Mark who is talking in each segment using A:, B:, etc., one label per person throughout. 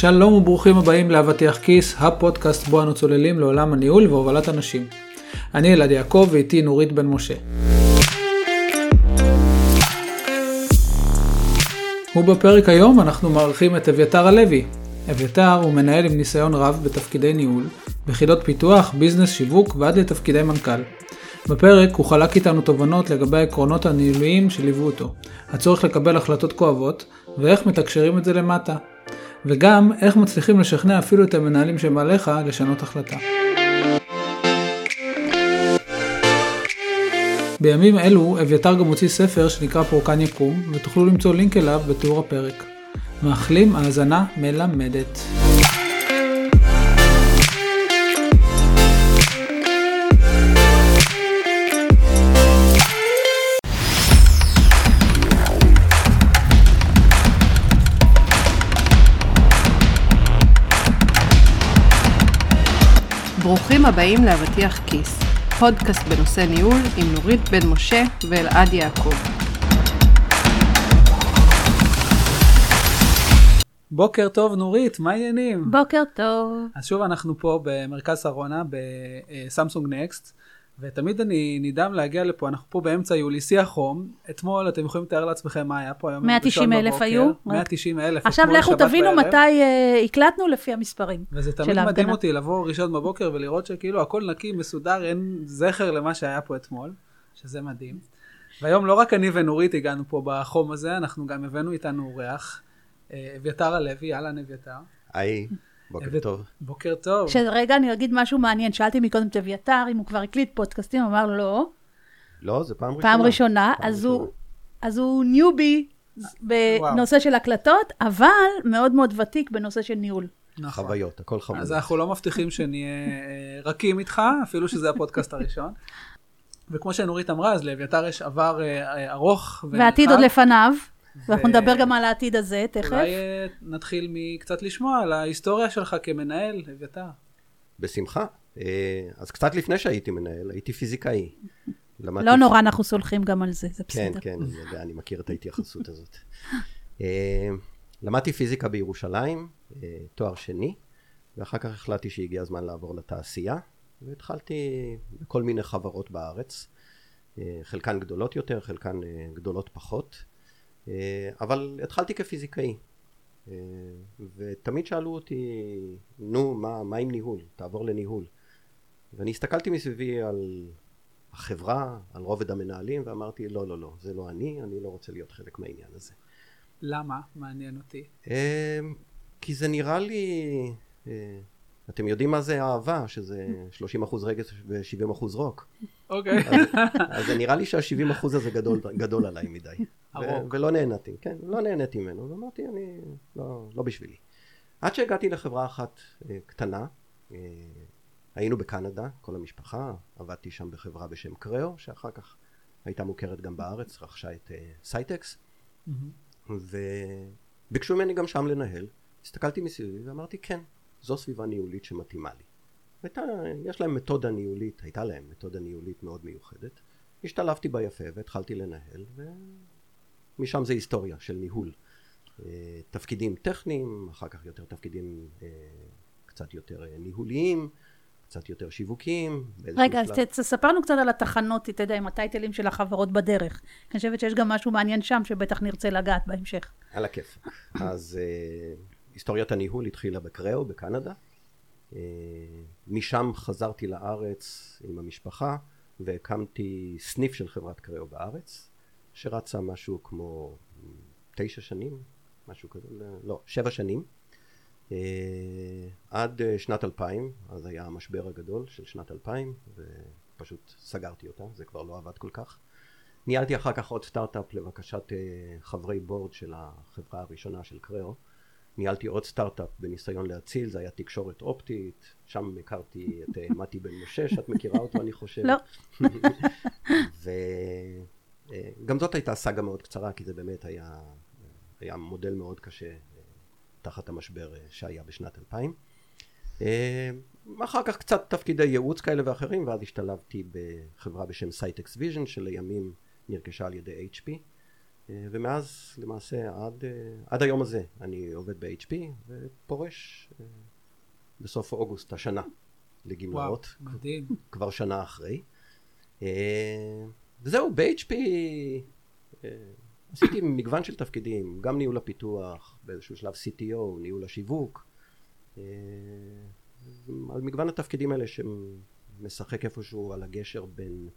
A: שלום וברוכים הבאים לאבטיח כיס, הפודקאסט בו אנו צוללים לעולם הניהול והובלת אנשים. אני אלעד יעקב ואיתי נורית בן משה. ובפרק היום אנחנו מארחים את אביתר הלוי. אביתר הוא מנהל עם ניסיון רב בתפקידי ניהול, ביחידות פיתוח, ביזנס, שיווק ועד לתפקידי מנכ"ל. בפרק הוא חלק איתנו תובנות לגבי העקרונות הניהוליים שליוו אותו, הצורך לקבל החלטות כואבות, ואיך מתקשרים את זה למטה. וגם איך מצליחים לשכנע אפילו את המנהלים שמעליך לשנות החלטה. בימים אלו אביתר גם הוציא ספר שנקרא פורקן יקום, ותוכלו למצוא לינק אליו בתיאור הפרק. מאחלים האזנה מלמדת.
B: ברוכים הבאים לאבטיח כיס, פודקאסט בנושא ניהול עם נורית בן משה ואלעד יעקב.
A: בוקר טוב נורית, מה העניינים?
B: בוקר טוב.
A: אז שוב אנחנו פה במרכז שרונה בסמסונג נקסט, ותמיד אני נדהם להגיע לפה, אנחנו פה באמצע יולי, שיא החום. אתמול, אתם יכולים לתאר לעצמכם מה היה פה היום
B: 190 אלף היו.
A: 190 אלף.
B: עכשיו לכו תבינו מתי uh, הקלטנו לפי המספרים
A: וזה
B: של
A: תמיד מדהים. אותי לבוא ראשון בבוקר ולראות שכאילו הכל נקי, מסודר, אין זכר למה שהיה פה אתמול, שזה מדהים. והיום לא רק אני ונורית הגענו פה בחום הזה, אנחנו גם הבאנו איתנו אורח, אה, אביתר הלוי, אהלן אביתר.
C: היי, בוקר
A: אבית-
C: טוב.
A: בוקר טוב.
B: שרגע, אני אגיד משהו מעניין. שאלתי מקודם את אביתר אם הוא כבר הקליט פודקאסטים, הוא אמר לא,
C: לא, זה פעם ראשונה.
B: פעם ראשונה,
C: פעם
B: אז הוא-
C: ראשונה.
B: אז הוא ניובי בנושא של הקלטות, אבל מאוד מאוד ותיק בנושא של ניהול.
A: נכון.
C: חוויות, הכל חוויות.
A: אז אנחנו לא מבטיחים שנהיה אה, רכים איתך, אפילו שזה הפודקאסט הראשון. וכמו שנורית אמרה, אז לאביתר יש עבר אה, אה, ארוך.
B: ועתיד עוד לפניו,
A: ו-
B: ואנחנו נדבר גם על העתיד הזה תכף.
A: אולי אה, נתחיל מקצת לשמוע על ההיסטוריה שלך כמנהל, אביתר.
C: בשמחה. אה, אז קצת לפני שהייתי מנהל, הייתי פיזיקאי.
B: לא נורא, אנחנו סולחים גם על זה, זה
C: כן,
B: בסדר.
C: כן, אני יודע, אני מכיר את ההתייחסות הזאת. אה, למדתי פיזיקה בירושלים, תואר שני, ואחר כך החלטתי שהגיע הזמן לעבור לתעשייה, והתחלתי בכל מיני חברות בארץ, חלקן גדולות יותר, חלקן גדולות פחות, אבל התחלתי כפיזיקאי. אה, ותמיד שאלו אותי, נו, מה, מה עם ניהול? תעבור לניהול. ואני הסתכלתי מסביבי על החברה, על רובד המנהלים, ואמרתי, לא, לא, לא, זה לא אני, אני לא רוצה להיות חלק מהעניין הזה.
A: למה? מעניין אותי.
C: אה, כי זה נראה לי, אה, אתם יודעים מה זה אהבה, שזה 30% רגש ו-70% רוק.
A: אוקיי.
C: אז, אז זה נראה לי שה-70% הזה גדול, גדול עליי מדי.
A: הרוק.
C: ולא נהניתי, כן, לא נהניתי ממנו, ואמרתי, אני, לא, לא בשבילי. עד שהגעתי לחברה אחת אה, קטנה, אה, היינו בקנדה, כל המשפחה, עבדתי שם בחברה בשם קריאו, שאחר כך הייתה מוכרת גם בארץ, רכשה את אה, סייטקס,
A: מהמם.
C: וביקשו ממני גם שם לנהל. הסתכלתי מסביבי ואמרתי, כן, זו סביבה ניהולית שמתאימה לי. הייתה, יש להם מתודה ניהולית, הייתה להם מתודה ניהולית מאוד מיוחדת. השתלבתי בה יפה והתחלתי לנהל, ומשם זה היסטוריה של ניהול. אה, תפקידים טכניים, אחר כך יותר תפקידים אה, קצת יותר אה, ניהוליים, קצת יותר שיווקיים.
B: רגע, אז תספר לנו קצת על התחנות, אתה יודע, עם הטייטלים של החברות בדרך. אני חושבת שיש גם משהו מעניין שם, שבטח נרצה לגעת בהמשך.
C: על הכיף. אז היסטוריית הניהול התחילה בקריאו בקנדה. משם חזרתי לארץ עם המשפחה והקמתי סניף של חברת קריאו בארץ, שרצה משהו כמו תשע שנים, משהו כזה, לא, שבע שנים. אה, עד אה, שנת 2000, אז היה המשבר הגדול של שנת 2000, ופשוט סגרתי אותה, זה כבר לא עבד כל כך. ניהלתי אחר כך עוד סטארט-אפ לבקשת אה, חברי בורד של החברה הראשונה של קריאו. ניהלתי עוד סטארט-אפ בניסיון להציל, זה היה תקשורת אופטית, שם הכרתי את אה, מתי בן משה, שאת מכירה אותו אני חושב.
B: לא.
C: וגם זאת הייתה סאגה מאוד קצרה, כי זה באמת היה, היה מודל מאוד קשה אה, תחת המשבר אה, שהיה בשנת 2000. אה, אחר כך קצת תפקידי ייעוץ כאלה ואחרים, ואז השתלבתי בחברה בשם סייטקס ויז'ן, שלימים נרכשה על ידי HP. ומאז למעשה עד, עד היום הזה אני עובד ב-HP ופורש בסוף אוגוסט השנה לגמלאות.
A: וואו, מדהים.
C: כבר שנה אחרי. וזהו, ב-HP עשיתי מגוון של תפקידים, גם ניהול הפיתוח, באיזשהו שלב CTO, ניהול השיווק, על מגוון התפקידים האלה שמשחק איפשהו על הגשר בין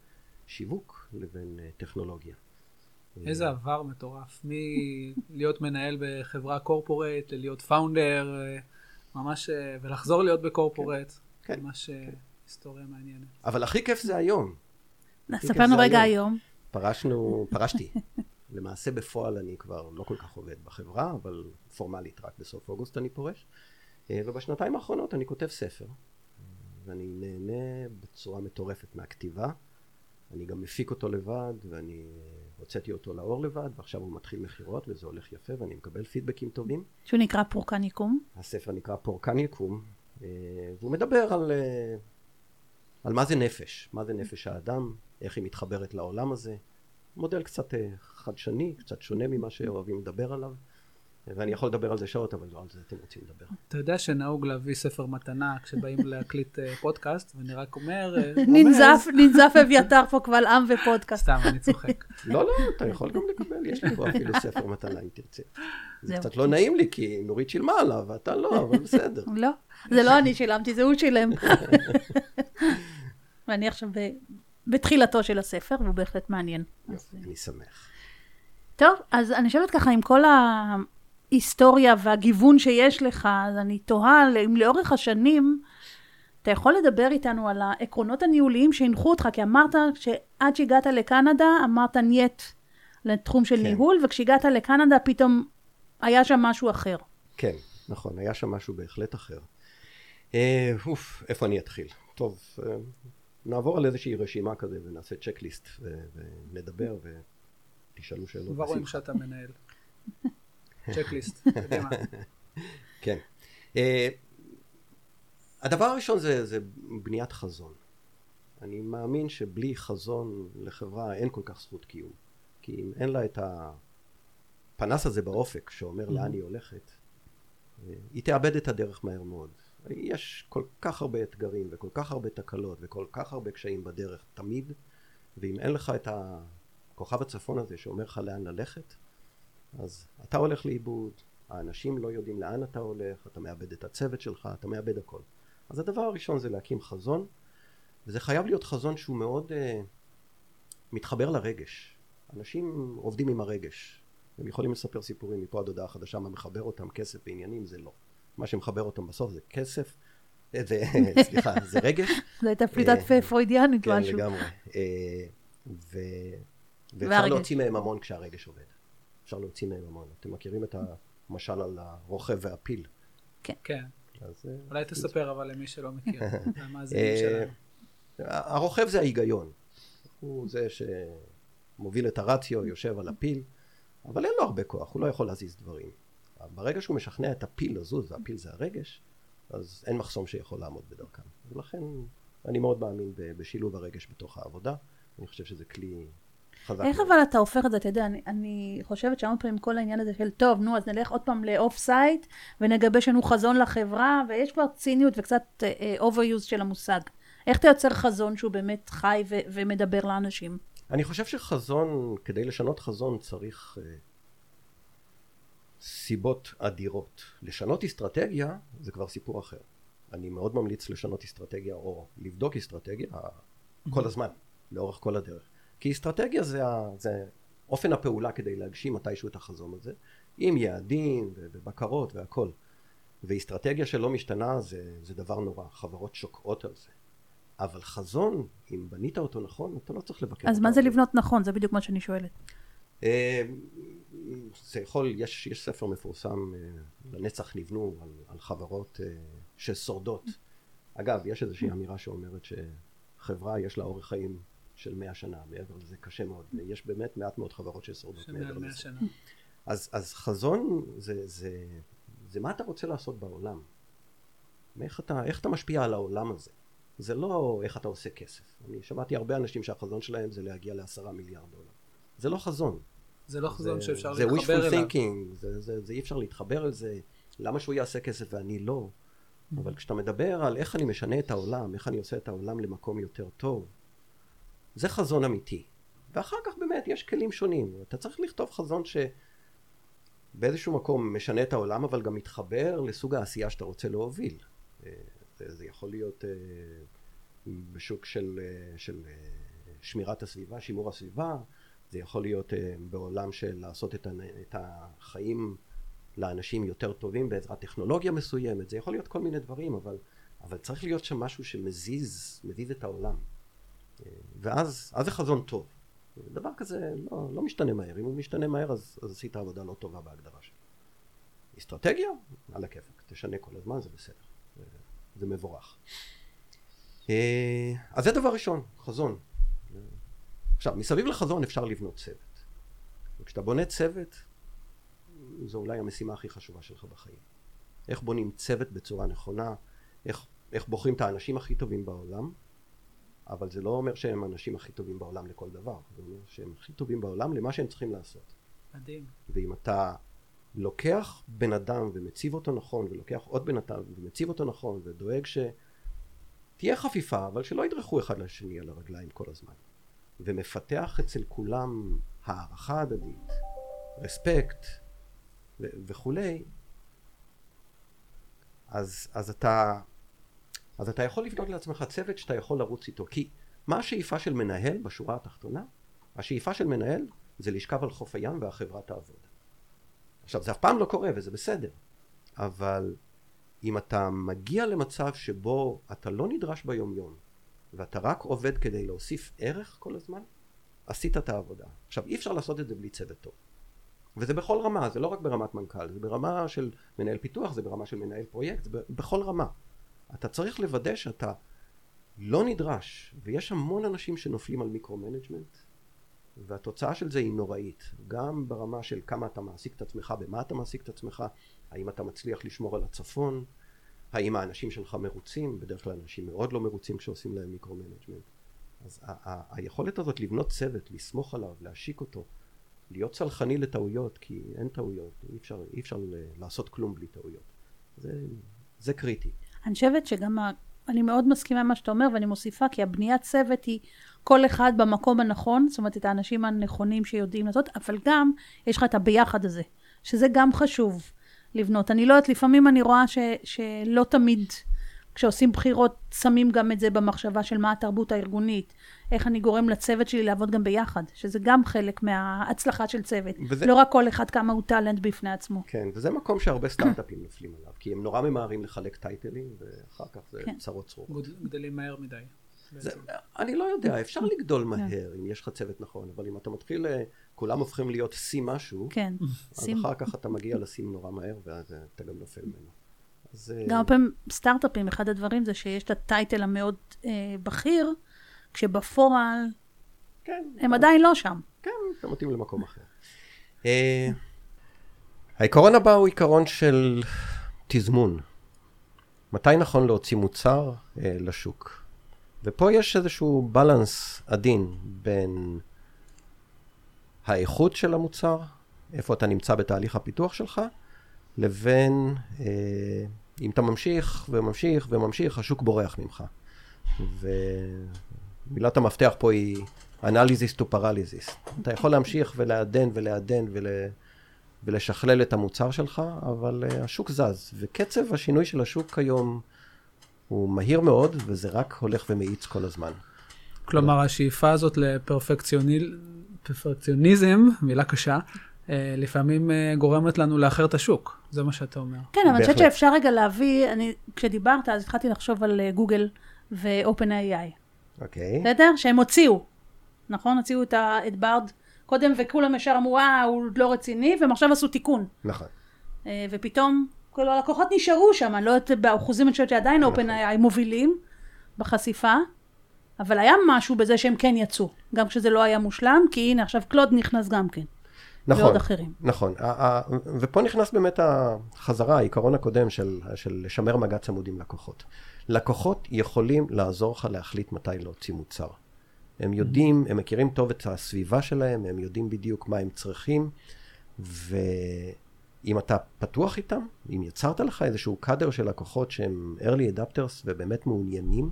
C: שיווק לבין טכנולוגיה.
A: איזה עבר מטורף, מלהיות מנהל בחברה קורפורט, ללהיות פאונדר, ממש, ולחזור להיות בקורפורט. כן. ממש כן. היסטוריה מעניינת.
C: אבל הכי כיף זה היום.
B: ספר לנו רגע היום.
C: פרשנו, פרשתי. למעשה בפועל אני כבר לא כל כך עובד בחברה, אבל פורמלית רק בסוף אוגוסט אני פורש. אה, ובשנתיים האחרונות אני כותב ספר, ואני נהנה בצורה מטורפת מהכתיבה. אני גם מפיק אותו לבד, ואני הוצאתי אותו לאור לבד, ועכשיו הוא מתחיל מכירות, וזה הולך יפה, ואני מקבל פידבקים טובים.
B: שהוא נקרא פורקן יקום?
C: הספר נקרא פורקן יקום, אה, והוא מדבר על, אה, על מה זה נפש, מה זה נפש האדם, איך היא מתחברת לעולם הזה. מודל קצת אה, חדשני, קצת שונה ממה שאוהבים לדבר עליו. ואני יכול לדבר על זה שעות, אבל לא על זה אתם רוצים לדבר.
A: אתה יודע שנהוג להביא ספר מתנה כשבאים להקליט אה, פודקאסט, ואני רק אומר... אה,
B: ננזף אביתר פה קבל עם ופודקאסט.
A: סתם, אני צוחק.
C: לא, לא, אתה יכול גם לקבל, יש לי פה אפילו ספר מתנה אם תרצה. זה קצת לא נעים לי, כי נורית שילמה עליו, ואתה לא, אבל בסדר.
B: לא, זה לא אני שילמתי, זה הוא שילם. ואני עכשיו בתחילתו של הספר, והוא בהחלט מעניין.
C: אני שמח.
B: טוב, אז אני חושבת ככה, עם כל. ההיסטוריה והגיוון שיש לך, אז אני תוהה אם לאורך השנים אתה יכול לדבר איתנו על העקרונות הניהוליים שהנחו אותך, כי אמרת שעד שהגעת לקנדה אמרת נייט לתחום של כן. ניהול, וכשהגעת לקנדה פתאום היה שם משהו אחר.
C: כן, נכון, היה שם משהו בהחלט אחר. אה, אוף, איפה אני אתחיל? טוב, אה, נעבור על איזושהי רשימה כזה ונעשה צ'קליסט ונדבר ותשאלו שאלות.
A: כבר רואים שאתה מנהל. צ'קליסט.
C: כן. Uh, הדבר הראשון זה, זה בניית חזון. אני מאמין שבלי חזון לחברה אין כל כך זכות קיום. כי אם אין לה את הפנס הזה באופק שאומר mm-hmm. לאן היא הולכת, אה, היא תאבד את הדרך מהר מאוד. יש כל כך הרבה אתגרים וכל כך הרבה תקלות וכל כך הרבה קשיים בדרך תמיד, ואם אין לך את הכוכב הצפון הזה שאומר לך לאן ללכת, אז אתה הולך לאיבוד, האנשים לא יודעים לאן אתה הולך, אתה מאבד את הצוות שלך, אתה מאבד הכל. אז הדבר הראשון זה להקים חזון, וזה חייב להיות חזון שהוא מאוד uh, מתחבר לרגש. אנשים עובדים עם הרגש. הם יכולים לספר סיפורים מפה עד הודעה חדשה, מה מחבר אותם, כסף ועניינים, זה לא. מה שמחבר אותם בסוף זה כסף, אה, זה, סליחה, זה רגש.
B: זו הייתה פליטת פה אה, פרוידיאנית
C: משהו. כן, לגמרי. ואפשר להוציא מהם המון כשהרגש עובד. אפשר להוציא מהם המון. אתם מכירים את המשל על הרוכב והפיל?
A: כן. כן. אז, אה, אולי תספר אבל למי שלא מכיר, המאזינים שלנו.
C: הרוכב זה ההיגיון. הוא זה שמוביל את הרציו, יושב על הפיל, אבל אין לו הרבה כוח, הוא לא יכול להזיז דברים. ברגע שהוא משכנע את הפיל לזוז, והפיל זה הרגש, אז אין מחסום שיכול לעמוד בדרכם. ולכן אני מאוד מאמין בשילוב הרגש בתוך העבודה. אני חושב שזה כלי
B: חזק. איך אבל אתה הופך את זה, אתה יודע, אני, אני חושבת שהמון פעמים כל העניין הזה של, טוב, נו, אז נלך עוד פעם ל offsite, ונגבש לנו חזון לחברה, ויש כבר ציניות וקצת overuse אה, של המושג. איך אתה יוצר חזון שהוא באמת חי ו- ומדבר לאנשים?
C: אני חושב שחזון, כדי לשנות חזון צריך אה, סיבות אדירות. לשנות אסטרטגיה זה כבר סיפור אחר. אני מאוד ממליץ לשנות אסטרטגיה או לבדוק אסטרטגיה כל הזמן, לאורך כל הדרך. כי אסטרטגיה זה, ה, זה אופן הפעולה כדי להגשים מתישהו את החזון הזה, עם יעדים ובקרות והכל. ואסטרטגיה שלא משתנה זה, זה דבר נורא, חברות שוקעות על זה. אבל חזון, אם בנית אותו נכון, אתה לא צריך לבקר
B: אז מה זה לבנות נכון? זה בדיוק מה שאני שואלת.
C: אה, זה יכול, יש, יש ספר מפורסם, אה, לנצח נבנו, על, על חברות אה, ששורדות. אגב, יש איזושהי אמירה שאומרת שחברה יש לה אורך חיים של מאה שנה, מעבר לזה קשה מאוד, ויש באמת מעט מאוד חברות ששורדות מעבר לזה. שנה. אז, אז חזון זה, זה, זה מה אתה רוצה לעשות בעולם. איך אתה, איך אתה משפיע על העולם הזה. זה לא איך אתה עושה כסף. אני שמעתי הרבה אנשים שהחזון שלהם זה להגיע לעשרה מיליארד דולר. זה לא חזון.
A: זה לא חזון שאפשר
C: זה
A: להתחבר
C: wishful
A: אליו.
C: thinking, זה, זה, זה אי אפשר להתחבר על זה, למה שהוא יעשה כסף ואני לא? אבל כשאתה מדבר על איך אני משנה את העולם, איך אני עושה את העולם למקום יותר טוב, זה חזון אמיתי. ואחר כך באמת יש כלים שונים. אתה צריך לכתוב חזון שבאיזשהו מקום משנה את העולם, אבל גם מתחבר לסוג העשייה שאתה רוצה להוביל. אה, זה, זה יכול להיות אה, בשוק של, אה, של שמירת הסביבה, שימור הסביבה, זה יכול להיות אה, בעולם של לעשות את, החיים לאנשים יותר טובים בעזרת טכנולוגיה מסוימת, זה יכול להיות כל מיני דברים, אבל, אבל צריך להיות שם משהו שמזיז, מזיז את העולם. אה, ואז אז זה חזון טוב. דבר כזה לא, לא משתנה מהר, אם הוא משתנה מהר אז, אז עשית עבודה לא טובה בהגדרה שלו. אסטרטגיה, על הכיפאק, תשנה כל הזמן, זה בסדר, זה, זה מבורך. אה, אז זה דבר ראשון, חזון. עכשיו, מסביב לחזון אפשר לבנות צוות. וכשאתה בונה צוות, זו אולי המשימה הכי חשובה שלך בחיים. איך בונים צוות בצורה נכונה, איך, איך בוחרים את האנשים הכי טובים בעולם, אבל זה לא אומר שהם האנשים הכי טובים בעולם לכל דבר, זה אומר שהם הכי טובים בעולם למה שהם צריכים לעשות.
A: מדהים.
C: ואם אתה לוקח בן אדם ומציב אותו נכון, ולוקח עוד בן אדם ומציב אותו נכון, ודואג שתהיה חפיפה, אבל שלא ידרכו אחד לשני על הרגליים כל הזמן, ומפתח אצל כולם הערכה הדדית, רספקט ו- וכולי, אז, אז אתה אז אתה יכול לבנות לעצמך צוות שאתה יכול לרוץ איתו. כי מה השאיפה של מנהל בשורה התחתונה? השאיפה של מנהל זה לשכב על חוף הים והחברה תעבוד. עכשיו זה אף פעם לא קורה וזה בסדר, אבל אם אתה מגיע למצב שבו אתה לא נדרש ביום יום ואתה רק עובד כדי להוסיף ערך כל הזמן, עשית את העבודה. עכשיו אי אפשר לעשות את זה בלי צוות טוב. וזה בכל רמה, זה לא רק ברמת מנכ"ל, זה ברמה של מנהל פיתוח, זה ברמה של מנהל פרויקט, זה בכל רמה. אתה צריך לוודא שאתה לא נדרש, ויש המון אנשים שנופלים על micro-management, והתוצאה של זה היא נוראית, גם ברמה של כמה אתה מעסיק את עצמך, במה אתה מעסיק את עצמך, האם אתה מצליח לשמור על הצפון, האם האנשים שלך מרוצים, בדרך כלל אנשים מאוד לא מרוצים כשעושים להם micro-management. אז ה- ה- היכולת הזאת לבנות צוות, לסמוך עליו, להשיק אותו, להיות סלחני לטעויות, כי אין טעויות, אי אפשר, אי אפשר לעשות כלום בלי טעויות. זה, זה קריטי.
B: אני חושבת שגם, ה... אני מאוד מסכימה עם מה שאתה אומר, ואני מוסיפה, כי הבניית צוות היא כל אחד במקום הנכון, זאת אומרת, את האנשים הנכונים שיודעים לעשות, אבל גם יש לך את הביחד הזה, שזה גם חשוב לבנות. אני לא יודעת, לפעמים אני רואה ש... שלא תמיד כשעושים בחירות שמים גם את זה במחשבה של מה התרבות הארגונית, איך אני גורם לצוות שלי לעבוד גם ביחד, שזה גם חלק מההצלחה של צוות.
C: וזה-
B: לא רק כל אחד כמה הוא טאלנט בפני עצמו.
C: כן, וזה מקום שהרבה סטארט-אפים נופלים עליו, כי הם נורא ממהרים לחלק טייטלים, ואחר כך זה
B: כן.
C: צרות צרורות.
A: גדלים מהר מדי.
C: זה. אני לא יודע, אפשר לגדול מהר אם יש לך צוות נכון, אבל אם אתה מתחיל, אה, כולם הופכים להיות שיא משהו,
B: כן.
C: אז
B: שים-
C: אחר כך אתה מגיע לשיא נורא מהר, ואז אה, אתה גם נופל ממנו. אז אה,
B: גם הרבה פעמים סטארט-אפים, אחד הדברים זה שיש את הטייטל המאוד אה, בכיר, כשבפועל
C: כן,
B: הם עדיין לא שם.
C: כן, זה מתאים למקום אחר. אה, העיקרון הבא הוא עיקרון של תזמון. מתי נכון להוציא מוצר אה, לשוק? ופה יש איזשהו בלנס עדין בין האיכות של המוצר, איפה אתה נמצא בתהליך הפיתוח שלך, לבין אה, אם אתה ממשיך וממשיך וממשיך, השוק בורח ממך. ומילת המפתח פה היא analysis to paralysis. אתה יכול להמשיך ולעדן ולעדן ול... ולשכלל את המוצר שלך, אבל uh, השוק זז, וקצב השינוי של השוק כיום הוא מהיר מאוד, וזה רק הולך ומאיץ כל הזמן.
A: כלומר, השאיפה הזאת לפרפקציוניזם, מילה קשה, אה, לפעמים אה, גורמת לנו לאחר את השוק. זה מה שאתה אומר.
B: כן, אבל אני חושבת. שאפשר רגע להביא, אני, כשדיברת, אז התחלתי לחשוב על אה, גוגל ו-OpenAI.
C: אוקיי?
B: בסדר? שהם הוציאו, נכון? הוציאו את, ה, את ברד קודם, וכולם ישר אמרו, אה, הוא לא רציני, והם עכשיו עשו תיקון.
C: נכון.
B: ופתאום, כאילו, הלקוחות נשארו שם, אני לא יודעת, באחוזים אני חושבת שעדיין
C: נכון.
B: OpenAI מובילים בחשיפה, אבל היה משהו בזה שהם כן יצאו, גם כשזה לא היה מושלם, כי הנה, עכשיו קלוד נכנס גם כן.
C: נכון,
B: ועוד אחרים.
C: נכון. ופה נכנס באמת החזרה, העיקרון הקודם של, של לשמר מגע צמוד עם לקוחות. לקוחות יכולים לעזור לך להחליט מתי להוציא מוצר. הם יודעים, הם מכירים טוב את הסביבה שלהם, הם יודעים בדיוק מה הם צריכים, ואם אתה פתוח איתם, אם יצרת לך איזשהו קאדר של לקוחות שהם early adapters ובאמת מעוניינים,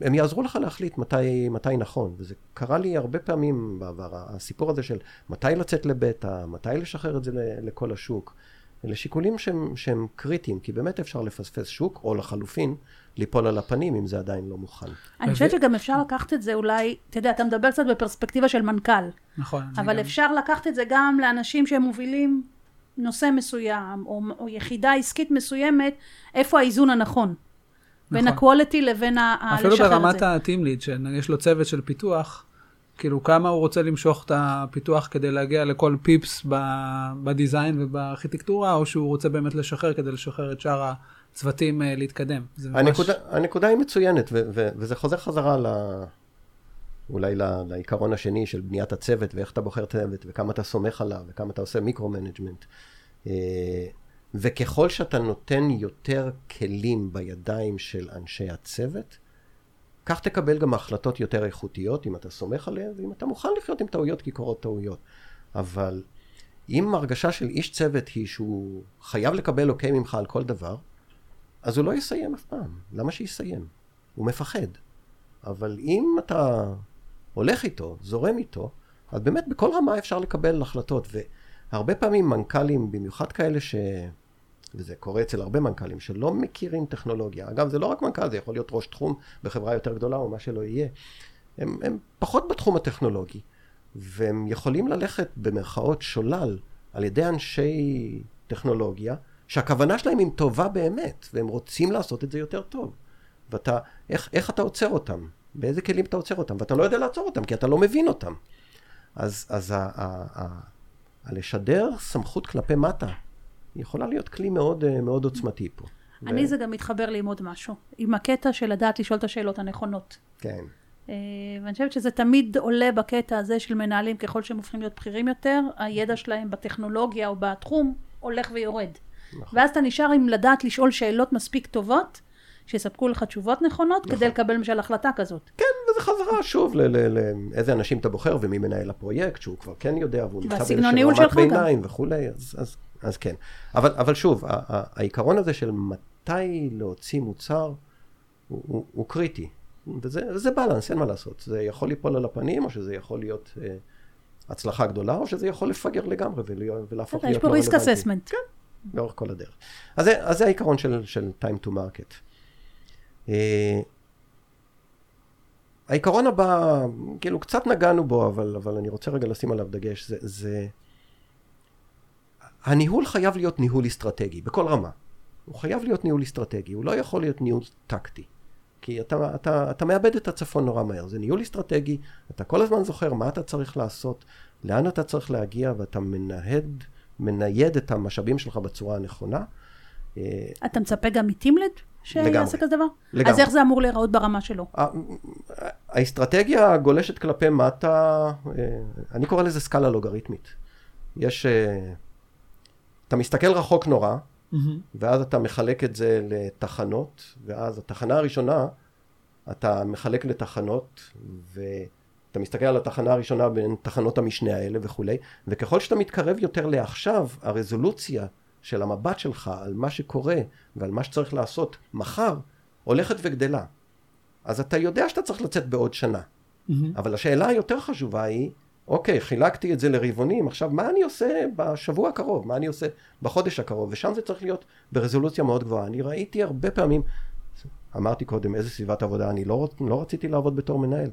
C: הם יעזרו לך להחליט מתי, מתי נכון, וזה קרה לי הרבה פעמים בעבר, הסיפור הזה של מתי לצאת לבטא, מתי לשחרר את זה לכל השוק, אלה שיקולים שהם, שהם קריטיים, כי באמת אפשר לפספס שוק, או לחלופין, ליפול על הפנים אם זה עדיין לא מוכן.
B: אני חושבת שגם אפשר לקחת את זה אולי, אתה יודע, אתה מדבר קצת בפרספקטיבה של מנכ"ל.
A: נכון.
B: אבל
A: גם...
B: אפשר לקחת את זה גם לאנשים שהם מובילים נושא מסוים, או, או יחידה עסקית מסוימת, איפה האיזון הנכון. בין
A: נכון.
B: ה-quality לבין ה...
A: אפילו ברמת. ה-team lead, שיש לו צוות של פיתוח, כאילו כמה הוא רוצה למשוך את הפיתוח כדי להגיע לכל פיפס בדיזיין ובארכיטקטורה, או שהוא רוצה באמת לשחרר כדי לשחרר את שאר הצוותים אה, להתקדם. זה ממש...
C: הנקודה, הנקודה היא מצוינת, ו- ו- וזה חוזר חזרה ל... אולי ל- לעיקרון השני של בניית הצוות, ואיך אתה בוחר צוות, וכמה אתה סומך עליו, וכמה אתה עושה micro-management. וככל שאתה נותן יותר כלים בידיים של אנשי הצוות, כך תקבל גם החלטות יותר איכותיות, אם אתה סומך עליהן, ואם אתה מוכן לחיות עם טעויות, כי קורות טעויות. אבל אם הרגשה של איש צוות היא שהוא חייב לקבל אוקיי ממך על כל דבר, אז הוא לא יסיים אף פעם. למה שיסיים? הוא מפחד. אבל אם אתה הולך איתו, זורם איתו, אז באמת בכל רמה אפשר לקבל החלטות. והרבה פעמים מנכ"לים, במיוחד כאלה ש... וזה קורה אצל הרבה מנכ"לים שלא מכירים טכנולוגיה. אגב, זה לא רק מנכ"ל, זה יכול להיות ראש תחום בחברה יותר גדולה או מה שלא יהיה. הם, הם פחות בתחום הטכנולוגי, והם יכולים ללכת במרכאות שולל על ידי אנשי טכנולוגיה, שהכוונה שלהם היא טובה באמת, והם רוצים לעשות את זה יותר טוב. ואתה, איך, איך אתה עוצר אותם? באיזה כלים אתה עוצר אותם? ואתה לא יודע לעצור אותם, כי אתה לא מבין אותם. אז, אז ה, ה, ה, ה, הלשדר סמכות כלפי מטה, יכולה להיות כלי מאוד, אה, מאוד עוצמתי פה.
B: אני
C: ו-
B: זה גם מתחבר לי עם עוד משהו. עם הקטע של לדעת לשאול את השאלות הנכונות.
C: כן.
B: אה, ואני חושבת שזה תמיד עולה בקטע הזה של מנהלים, ככל שהם הופכים להיות בכירים יותר, הידע שלהם בטכנולוגיה או בתחום הולך ויורד.
C: נכון.
B: ואז אתה נשאר עם לדעת לשאול שאלות מספיק טובות, שיספקו לך תשובות נכונות,
C: נכון.
B: כדי לקבל למשל החלטה כזאת.
C: כן, וזה חזרה שוב לאיזה אנשים אתה בוחר ומי מנהל הפרויקט, שהוא כבר כן יודע, והוא נמצא
B: שלך גם.
C: ביניים וכולי, אז, אז, אז כן. אבל, אבל שוב, העיקרון הזה של מתי להוציא מוצר, הוא, הוא, הוא קריטי. וזה, וזה בלנס, אין מה לעשות. זה יכול ליפול על הפנים, או שזה יכול להיות אה, הצלחה גדולה, או שזה יכול לפגר לגמרי ולהפוך
B: בסדר, יש
C: להיות
B: פה
C: לא
B: ריסק
C: רלוונטי.
B: אססמנט.
C: כן, לאורך כל הדרך. אז זה, אז זה העיקרון של, של time to market. אה, העיקרון הבא, כאילו קצת נגענו בו, אבל, אבל אני רוצה רגע לשים עליו דגש, זה, זה... הניהול חייב להיות ניהול אסטרטגי, בכל רמה. הוא חייב להיות ניהול אסטרטגי, הוא לא יכול להיות ניהול טקטי. כי אתה, אתה, אתה מאבד את הצפון נורא מהר. זה ניהול אסטרטגי, אתה כל הזמן זוכר מה אתה צריך לעשות, לאן אתה צריך להגיע, ואתה מנהד, מנייד את המשאבים שלך בצורה הנכונה. אה,
B: אתה מצפה גם מטימלד שיעשה. כזה דבר?
C: לגמרי.
B: אז איך זה אמור להיראות ברמה שלו?
C: האסטרטגיה גולשת כלפי מטה, אה, אני קורא לזה סקאלה לוגריתמית. יש, אה, אתה מסתכל רחוק נורא,
A: מהמם.
C: ואז אתה מחלק את זה לתחנות, ואז התחנה הראשונה, אתה מחלק לתחנות, ואתה מסתכל על התחנה הראשונה בין תחנות המשנה האלה וכולי, וככל שאתה מתקרב יותר לעכשיו, הרזולוציה של המבט שלך על מה שקורה ועל מה שצריך לעשות מחר, הולכת וגדלה. אז אתה יודע שאתה צריך לצאת בעוד שנה.
A: מהמם.
C: אבל השאלה היותר חשובה היא, אוקיי, חילקתי את זה לרבעונים, עכשיו מה אני עושה בשבוע הקרוב, מה אני עושה בחודש הקרוב, ושם זה צריך להיות ברזולוציה מאוד גבוהה. אני ראיתי הרבה פעמים, אמרתי קודם, איזה סביבת עבודה, אני לא, לא רציתי לעבוד בתור מנהל.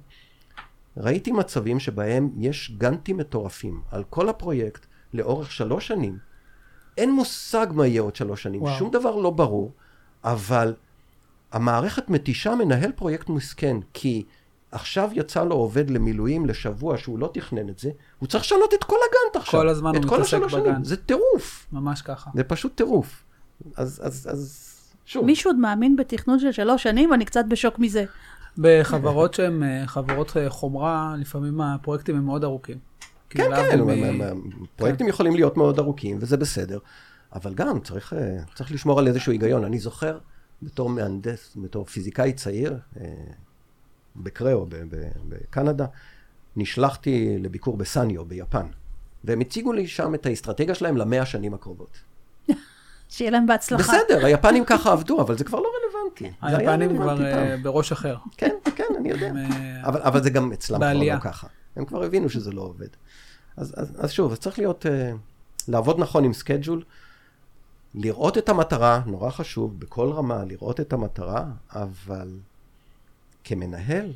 C: ראיתי מצבים שבהם יש גאנטים מטורפים על כל הפרויקט לאורך שלוש שנים. אין מושג מה יהיה עוד שלוש שנים,
A: וואו.
C: שום דבר לא ברור, אבל המערכת מתישה מנהל פרויקט מסכן, כי עכשיו יצא לו עובד למילואים לשבוע שהוא לא תכנן את זה, הוא צריך לשנות את כל הגאנט עכשיו.
A: כל הזמן
C: את
A: הוא
C: כל
A: מתעסק. בגאנט.
C: זה טירוף,
A: ממש ככה.
C: זה פשוט טירוף. אז, אז, אז, שוב.
B: מישהו עוד מאמין בתכנון של שלוש שנים? אני קצת בשוק מזה.
A: בחברות שהן אה, חברות אה, חומרה, לפעמים הפרויקטים הם מאוד ארוכים.
C: כן,
A: כאילו,
C: כן,
A: מ-
C: מה- מה- פרויקטים יכולים להיות מאוד ארוכים, וזה בסדר, אבל גם צריך, אה, צריך לשמור על איזשהו היגיון. אני זוכר, בתור מהנדס, בתור פיזיקאי צעיר, בקראו, בקנדה, נשלחתי לביקור בסאניו, ביפן. והם הציגו לי שם את האסטרטגיה שלהם למאה השנים הקרובות.
B: שיהיה להם בהצלחה.
C: בסדר, היפנים ככה עבדו, אבל זה כבר לא רלוונטי. היה
A: היפנים כבר. אה, בראש אחר.
C: כן, כן, אני יודע.
A: אה,
C: אבל, אבל זה גם אצלם כבר. לא ככה. הם כבר הבינו שזה לא עובד. אז, אז, אז שוב, אז צריך להיות, אה, לעבוד נכון עם schedule, לראות את המטרה, נורא חשוב, בכל רמה, לראות את המטרה, אבל כמנהל,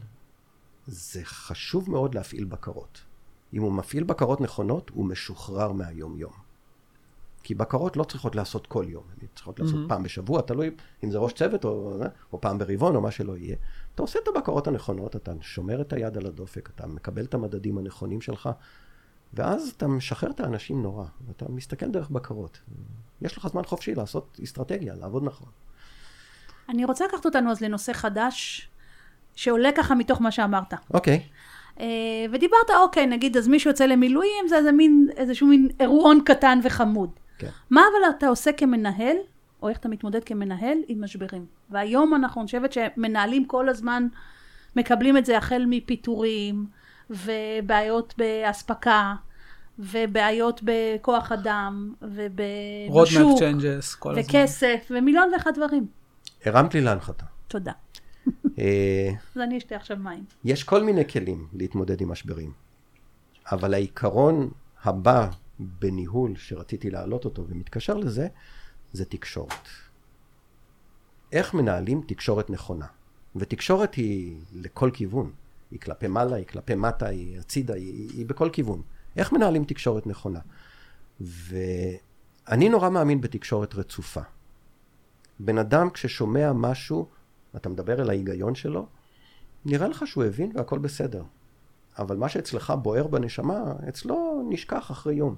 C: זה חשוב מאוד להפעיל בקרות. אם הוא מפעיל בקרות נכונות, הוא משוחרר מהיום-יום. כי בקרות לא צריכות לעשות כל יום, הן צריכות לעשות
A: מהמם.
C: פעם בשבוע, תלוי אם זה ראש צוות או, או פעם ברבעון או מה שלא יהיה. אתה עושה את הבקרות הנכונות, אתה שומר את היד על הדופק, אתה מקבל את המדדים הנכונים שלך, ואז אתה משחרר את האנשים נורא, ואתה מסתכל דרך בקרות. יש לך זמן חופשי לעשות אסטרטגיה, לעבוד נכון.
B: אני רוצה לקחת אותנו אז לנושא חדש, שעולה ככה מתוך מה שאמרת.
C: אוקיי,
B: אה, ודיברת, אוקיי, נגיד, אז מישהו יוצא למילואים, זה איזה מין, איזשהו מין אירועון קטן וחמוד.
C: כן.
B: מה אבל אתה עושה כמנהל, או איך אתה מתמודד כמנהל עם משברים? והיום אנחנו, אני חושבת שמנהלים כל הזמן מקבלים את זה החל מפיטורים, ובעיות באספקה, ובעיות בכוח אדם, ובשוק,
A: changes כל הזמן.
B: וכסף, ומיליון ואחד דברים.
C: הרמת לי להנחתה.
B: תודה.
C: אה,
B: אז אני אשתה עכשיו מים.
C: יש כל מיני כלים להתמודד עם משברים, אבל העיקרון הבא בניהול שרציתי להעלות אותו ומתקשר לזה, זה תקשורת. איך מנהלים תקשורת נכונה? ותקשורת היא לכל כיוון. היא כלפי מעלה, היא כלפי מטה, היא הצידה, היא, היא בכל כיוון. איך מנהלים תקשורת נכונה? ואני נורא מאמין בתקשורת רצופה. בן אדם כששומע משהו, אתה מדבר אל ההיגיון שלו, נראה לך שהוא הבין והכל בסדר. אבל מה שאצלך בוער בנשמה, אצלו נשכח אחרי יום.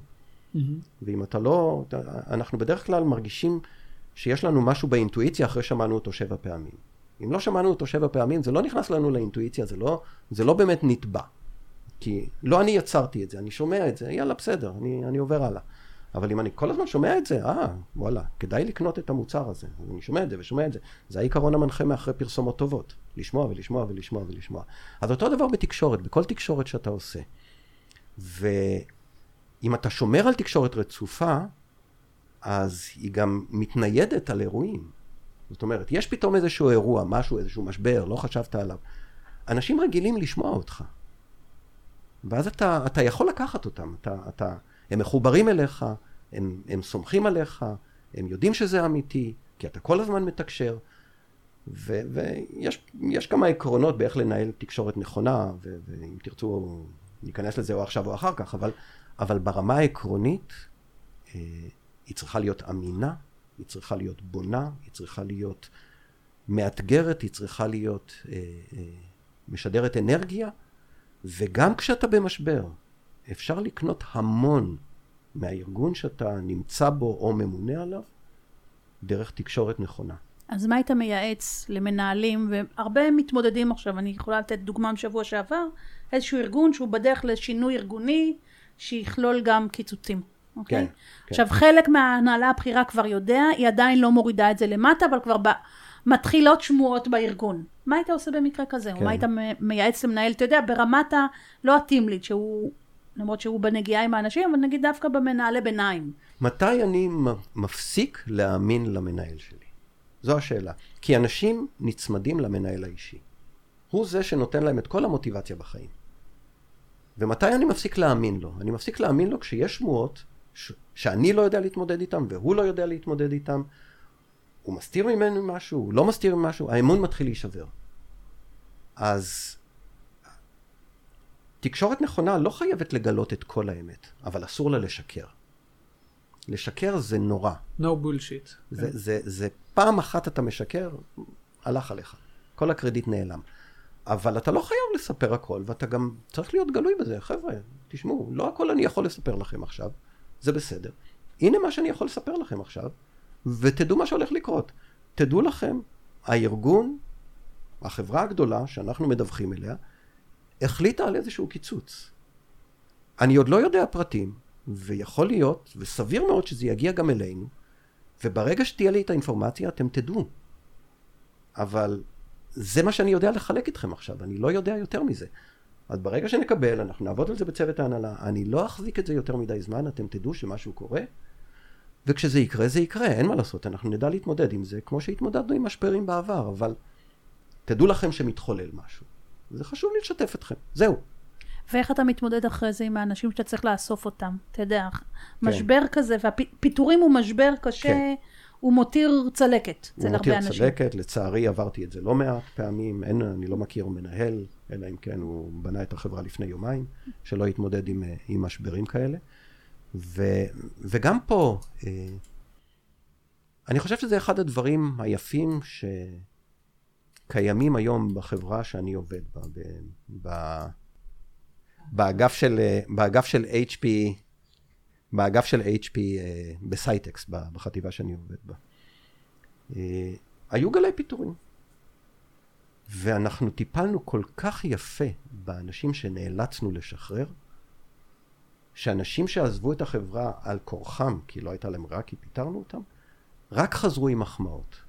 A: מהמם.
C: ואם אתה לא... אנחנו בדרך כלל מרגישים שיש לנו משהו באינטואיציה אחרי שמענו אותו שבע פעמים. אם לא שמענו אותו שבע פעמים, זה לא נכנס לנו לאינטואיציה, זה לא, זה לא באמת נתבע. כי לא אני יצרתי את זה, אני שומע את זה, יאללה, בסדר, אני, אני עובר הלאה. אבל אם אני כל הזמן שומע את זה, אה, וואלה, כדאי לקנות את המוצר הזה. אני שומע את זה ושומע את זה. זה העיקרון המנחה מאחרי פרסומות טובות. לשמוע ולשמוע ולשמוע ולשמוע. אז אותו דבר בתקשורת, בכל תקשורת שאתה עושה. ואם אתה שומר על תקשורת רצופה, אז היא גם מתניידת על אירועים. זאת אומרת, יש פתאום איזשהו אירוע, משהו, איזשהו משבר, לא חשבת עליו. אנשים רגילים לשמוע אותך. ואז אתה, אתה יכול לקחת אותם. אתה, אתה, הם מחוברים אליך, הם, הם סומכים עליך, הם יודעים שזה אמיתי, כי אתה כל הזמן מתקשר. ו, ויש יש כמה עקרונות באיך לנהל תקשורת נכונה, ו, ואם תרצו, ניכנס לזה או עכשיו או אחר כך, אבל, אבל ברמה העקרונית, אה, היא צריכה להיות אמינה, היא צריכה להיות בונה, היא צריכה להיות מאתגרת, היא צריכה להיות אה, אה, משדרת אנרגיה, וגם כשאתה במשבר, אפשר לקנות המון מהארגון שאתה נמצא בו או ממונה עליו, דרך תקשורת נכונה.
B: אז מה היית מייעץ למנהלים, והרבה מתמודדים עכשיו, אני יכולה לתת דוגמה משבוע שעבר, איזשהו ארגון שהוא בדרך לשינוי ארגוני, שיכלול גם קיצוצים, אוקיי?
C: כן, כן.
B: עכשיו, חלק מההנהלה הבכירה כבר יודע, היא עדיין לא מורידה את זה למטה, אבל כבר ב... מתחילות שמועות בארגון. מה היית עושה במקרה כזה?
C: כן.
B: או מה היית מייעץ למנהל, אתה יודע, ברמת ה... לא הטימליד, שהוא... למרות שהוא בנגיעה עם האנשים, אבל נגיד דווקא במנהלי ביניים.
C: מתי אני מפסיק להאמין למנהל שלי? זו השאלה. כי אנשים נצמדים למנהל האישי. הוא זה שנותן להם את כל המוטיבציה בחיים. ומתי אני מפסיק להאמין לו? אני מפסיק להאמין לו כשיש שמועות ש- שאני לא יודע להתמודד איתם והוא לא יודע להתמודד איתם. הוא מסתיר ממנו משהו, הוא לא מסתיר משהו, האמון מתחיל להישבר. אז תקשורת נכונה לא חייבת לגלות את כל האמת, אבל אסור לה לשקר. לשקר זה נורא.
A: no bullshit.
C: זה, זה, זה פעם אחת אתה משקר, הלך עליך. כל הקרדיט נעלם. אבל אתה לא חייב לספר הכל, ואתה גם צריך להיות גלוי בזה. חבר'ה, תשמעו, לא הכל אני יכול לספר לכם עכשיו, זה בסדר. הנה מה שאני יכול לספר לכם עכשיו, ותדעו מה שהולך לקרות. תדעו לכם, הארגון, החברה הגדולה שאנחנו מדווחים אליה, החליטה על איזשהו קיצוץ. אני עוד לא יודע פרטים, ויכול להיות, וסביר מאוד שזה יגיע גם אלינו, וברגע שתהיה לי את האינפורמציה אתם תדעו. אבל זה מה שאני יודע לחלק איתכם עכשיו, אני לא יודע יותר מזה. אז ברגע שנקבל, אנחנו נעבוד על זה בצוות ההנהלה, אני לא אחזיק את זה יותר מדי זמן, אתם תדעו שמשהו קורה, וכשזה יקרה, זה יקרה, אין מה לעשות, אנחנו נדע להתמודד עם זה, כמו שהתמודדנו עם משברים בעבר, אבל תדעו לכם שמתחולל משהו. זה חשוב לי לשתף אתכם, זהו.
B: ואיך אתה מתמודד אחרי זה עם האנשים שאתה צריך לאסוף אותם? אתה יודע, כן. משבר כזה, והפיטורים הוא משבר קשה, כן. הוא מותיר צלקת אצל הרבה אנשים.
C: הוא מותיר צלקת, לצערי עברתי את זה לא מעט פעמים, אין, אני לא מכיר מנהל, אלא אם כן הוא בנה את החברה לפני יומיים, שלא התמודד עם, עם משברים כאלה. ו, וגם פה, אה, אני חושב שזה אחד הדברים היפים שקיימים היום בחברה שאני עובד בה, ב, ב, באגף של, באגף של HP, באגף של HP אה, בסייטקס, בחטיבה שאני עובד בה. אה, היו גלי פיטורים. ואנחנו טיפלנו כל כך יפה באנשים שנאלצנו לשחרר, שאנשים שעזבו את החברה על כורחם, כי לא הייתה להם רק כי פיטרנו אותם, רק חזרו עם מחמאות.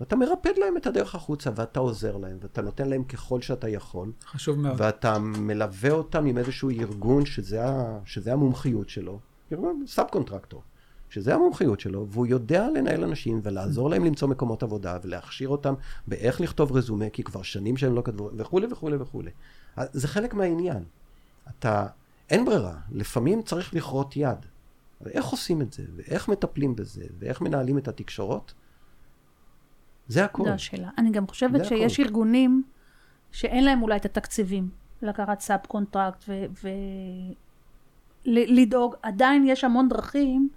C: ואתה מרפד להם את הדרך החוצה, ואתה עוזר להם, ואתה נותן להם ככל שאתה יכול.
A: חשוב מאוד.
C: ואתה מלווה אותם עם איזשהו ארגון שזה, שזה המומחיות שלו, ארגון subcontractor, שזה המומחיות שלו, והוא יודע לנהל אנשים ולעזור להם למצוא מקומות עבודה, ולהכשיר אותם באיך לכתוב רזומה, כי כבר שנים שהם לא כתבו, וכולי וכולי וכולי. זה חלק מהעניין. אתה, אין ברירה, לפעמים צריך לכרות יד. ואיך עושים את זה, ואיך מטפלים בזה, ואיך מנהלים את התקשורות, זה הכול.
B: זו השאלה. אני גם חושבת שיש הכל. ארגונים שאין להם אולי את התקציבים לקחת subcontract ולדאוג, עדיין יש המון דרכים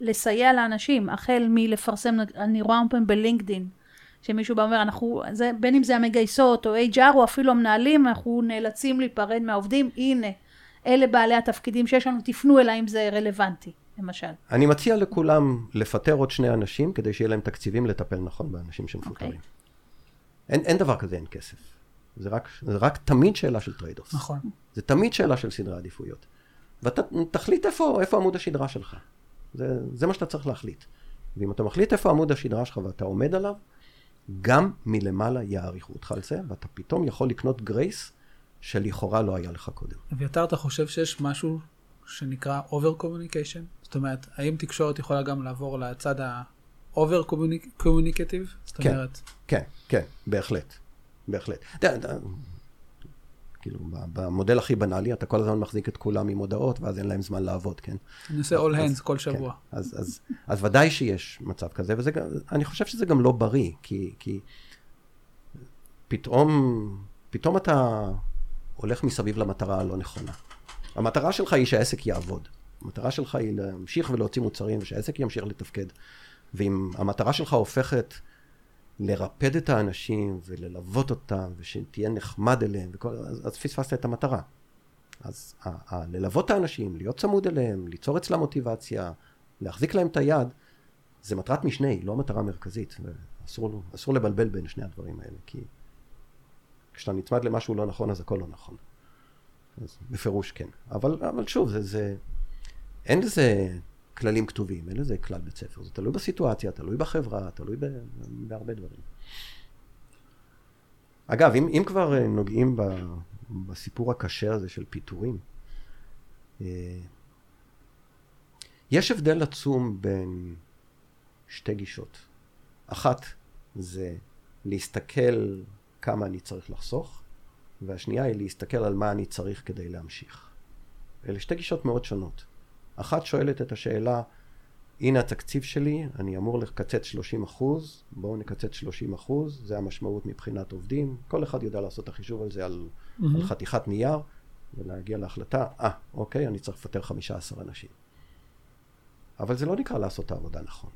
B: לסייע לאנשים, החל מלפרסם, אני רואה פעם בלינקדין, שמישהו בא ואומר, אנחנו, זה, בין אם זה המגייסות או HR או אפילו המנהלים, אנחנו נאלצים להיפרד מהעובדים, הנה, אלה בעלי התפקידים שיש לנו, תפנו אליי אם זה רלוונטי. למשל.
C: אני מציע לכולם לפטר עוד שני אנשים כדי שיהיה להם תקציבים לטפל נכון באנשים שמפוטרים. Okay. אוקיי. אין, אין דבר כזה אין כסף. זה רק, זה רק תמיד שאלה של trade-off.
A: נכון.
C: זה תמיד שאלה של סדרי עדיפויות. ואתה תחליט איפה, איפה עמוד השדרה שלך. זה, זה מה שאתה צריך להחליט. ואם אתה מחליט איפה עמוד השדרה שלך ואתה עומד עליו, גם מלמעלה יעריכו אותך על זה, ואתה פתאום יכול לקנות grace שלכאורה לא היה לך קודם.
A: אביתר, אתה חושב שיש משהו שנקרא over communication? זאת אומרת, האם תקשורת יכולה גם לעבור לצד ה-over communicative? זאת
C: כן, אומרת... כן, כן, בהחלט, בהחלט. כאילו, במודל הכי בנאלי, אתה כל הזמן מחזיק את כולם עם הודעות, ואז אין להם זמן לעבוד, כן?
A: אני עושה all hands כל כן. שבוע.
C: כן. אז, אז, אז ודאי שיש מצב כזה, ואני חושב שזה גם לא בריא, כי, כי פתאום, פתאום אתה הולך מסביב למטרה הלא נכונה. המטרה שלך היא שהעסק יעבוד. המטרה שלך היא להמשיך ולהוציא מוצרים ושהעסק ימשיך לתפקד. ואם המטרה שלך הופכת לרפד את האנשים וללוות אותם ושתהיה נחמד אליהם, וכל, אז, אז פספסת את המטרה. אז ה, ה, ללוות את האנשים, להיות צמוד אליהם, ליצור אצלם מוטיבציה, להחזיק להם את היד, זה מטרת משנה, היא לא מטרה מרכזית. אסור, אסור לבלבל בין שני הדברים האלה, כי כשאתה נצמד למשהו לא נכון, אז הכל לא נכון. אז בפירוש כן. אבל, אבל שוב, זה, זה, אין לזה כללים כתובים, אין לזה כלל בית ספר. זה תלוי בסיטואציה, תלוי בחברה, תלוי ב, בהרבה דברים. אגב, אם, אם כבר אה, נוגעים ב, בסיפור הקשה הזה של פיטורים, אה, יש הבדל עצום בין שתי גישות. אחת זה להסתכל כמה אני צריך לחסוך, והשנייה היא להסתכל על מה אני צריך כדי להמשיך. אלה שתי גישות מאוד שונות. אחת שואלת את השאלה, הנה התקציב שלי, אני אמור לקצץ 30 אחוז, בואו נקצץ 30 אחוז, זה המשמעות מבחינת עובדים. כל אחד יודע לעשות את החישוב על זה על, mm-hmm. על חתיכת נייר, ולהגיע להחלטה, אה, ah, אוקיי, אני צריך לפטר 15 אנשים. אבל זה לא נקרא לעשות את העבודה נכון.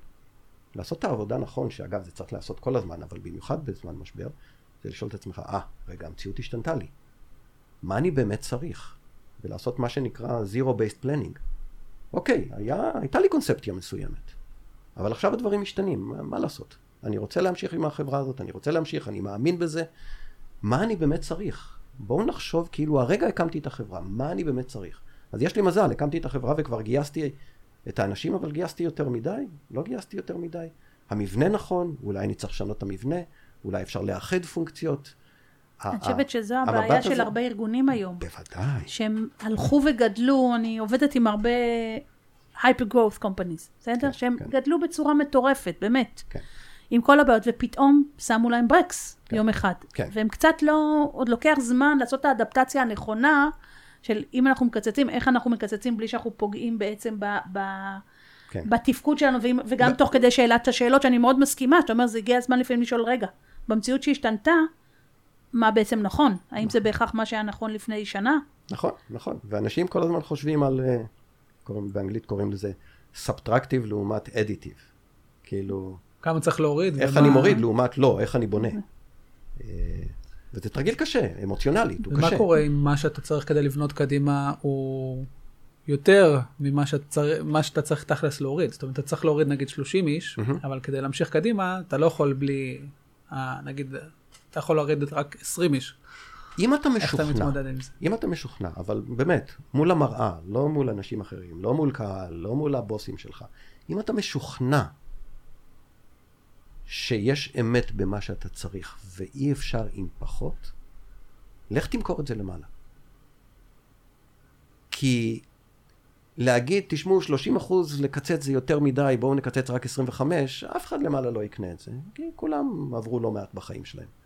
C: לעשות את העבודה נכון, שאגב זה צריך לעשות כל הזמן, אבל במיוחד בזמן משבר, זה לשאול את עצמך, אה, ah, רגע, המציאות השתנתה לי. מה אני באמת צריך? ולעשות מה שנקרא Zero-Based Planning. אוקיי, היה, הייתה לי קונספציה מסוימת, אבל עכשיו הדברים משתנים, מה, מה לעשות? אני רוצה להמשיך עם החברה הזאת, אני רוצה להמשיך, אני מאמין בזה. מה אני באמת צריך? בואו נחשוב כאילו הרגע הקמתי את החברה, מה אני באמת צריך? אז יש לי מזל, הקמתי את החברה וכבר גייסתי את האנשים, אבל גייסתי יותר מדי? לא גייסתי יותר מדי. המבנה נכון, אולי אני צריך לשנות את המבנה, אולי אפשר לאחד פונקציות.
B: אני
C: ה-
B: חושבת שזו הבעיה של
C: הזה-
B: הרבה ארגונים היום.
C: בוודאי.
B: שהם הלכו וגדלו, אני עובדת עם הרבה hyper growth companies, בסדר?
C: כן,
B: שהם
C: כן.
B: גדלו בצורה מטורפת, באמת.
C: כן.
B: עם כל הבעיות, ופתאום שמו להם ברקס
C: כן.
B: יום אחד.
C: כן.
B: והם קצת לא, עוד לוקח זמן לעשות את האדפטציה הנכונה, של אם אנחנו מקצצים, איך אנחנו מקצצים בלי שאנחנו פוגעים בעצם ב... ב
C: כן.
B: בתפקוד שלנו, וגם
C: ו-
B: תוך כדי שאלת השאלות, שאני מאוד מסכימה, שאתה אומר, זה הגיע הזמן לפעמים לשאול, רגע, במציאות שהשתנתה, מה בעצם נכון? האם זה בהכרח מה שהיה נכון לפני שנה?
C: נכון, נכון. ואנשים כל הזמן חושבים על, אה, קוראים, באנגלית קוראים לזה subtractive לעומת additive. כאילו,
A: כמה צריך להוריד.
C: איך
A: ומה-
C: אני מוריד לעומת לא, איך אני בונה. אה, וזה תרגיל קשה, אמוציונלית, הוא
A: ומה
C: קשה.
A: קורה אם מה שאתה צריך כדי לבנות קדימה הוא יותר ממה שאתה צריך, מה שאתה צריך תכלס להוריד? זאת אומרת, אתה צריך להוריד נגיד 30 איש,
C: מהמם.
A: אבל כדי להמשיך קדימה, אתה לא יכול בלי, אה, נגיד, אתה יכול להוריד רק 20 איש.
C: אם אתה
A: איך אתה
C: משוכנע,
A: מתמודד עם זה?
C: אם אתה משוכנע, אבל באמת, מול המראה, לא מול אנשים אחרים, לא מול קהל, לא מול הבוסים שלך, אם אתה משוכנע שיש אמת במה שאתה צריך ואי אפשר עם פחות, לך תמכור את זה למעלה. כי להגיד, תשמעו, 30 אחוז לקצץ זה יותר מדי, בואו נקצץ רק 25, אף אחד למעלה לא יקנה את זה, כי כולם עברו לא מעט בחיים שלהם.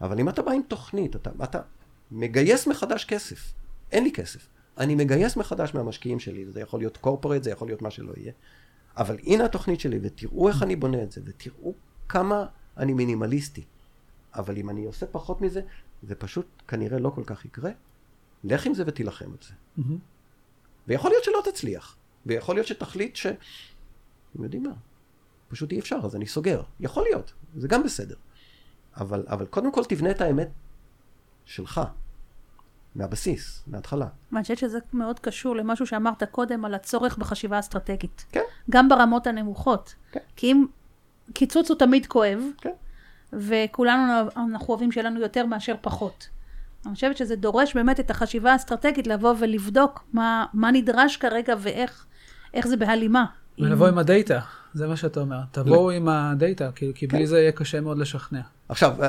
C: אבל אם אתה בא עם תוכנית, אתה, אתה מגייס מחדש כסף. אין לי כסף. אני מגייס מחדש מהמשקיעים שלי, זה יכול להיות קורפורט, זה יכול להיות מה שלא יהיה. אבל הנה התוכנית שלי, ותראו איך אני בונה את זה, ותראו כמה אני מינימליסטי. אבל אם אני עושה פחות מזה, זה פשוט כנראה לא כל כך יקרה. לך עם זה ותילחם על זה.
A: מהמם.
C: ויכול להיות שלא תצליח. ויכול להיות שתחליט ש... אתם יודעים מה? פשוט אי אפשר, אז אני סוגר. יכול להיות, זה גם בסדר. אבל, אבל קודם כל תבנה את האמת שלך, מהבסיס, מההתחלה.
B: ואני חושבת שזה מאוד קשור למשהו שאמרת קודם על הצורך בחשיבה אסטרטגית.
C: כן.
B: גם ברמות הנמוכות.
C: כן.
B: כי אם קיצוץ הוא תמיד כואב,
C: כן.
B: וכולנו אנחנו אוהבים שיהיה לנו יותר מאשר פחות. אני חושבת שזה דורש באמת את החשיבה האסטרטגית לבוא ולבדוק מה, מה נדרש כרגע ואיך איך זה בהלימה.
A: ולבוא עם הדאטה, זה מה שאתה אומר. תבואו עם הדאטה, כי כי
C: כן.
A: בלי זה יהיה קשה מאוד לשכנע.
C: עכשיו, אה,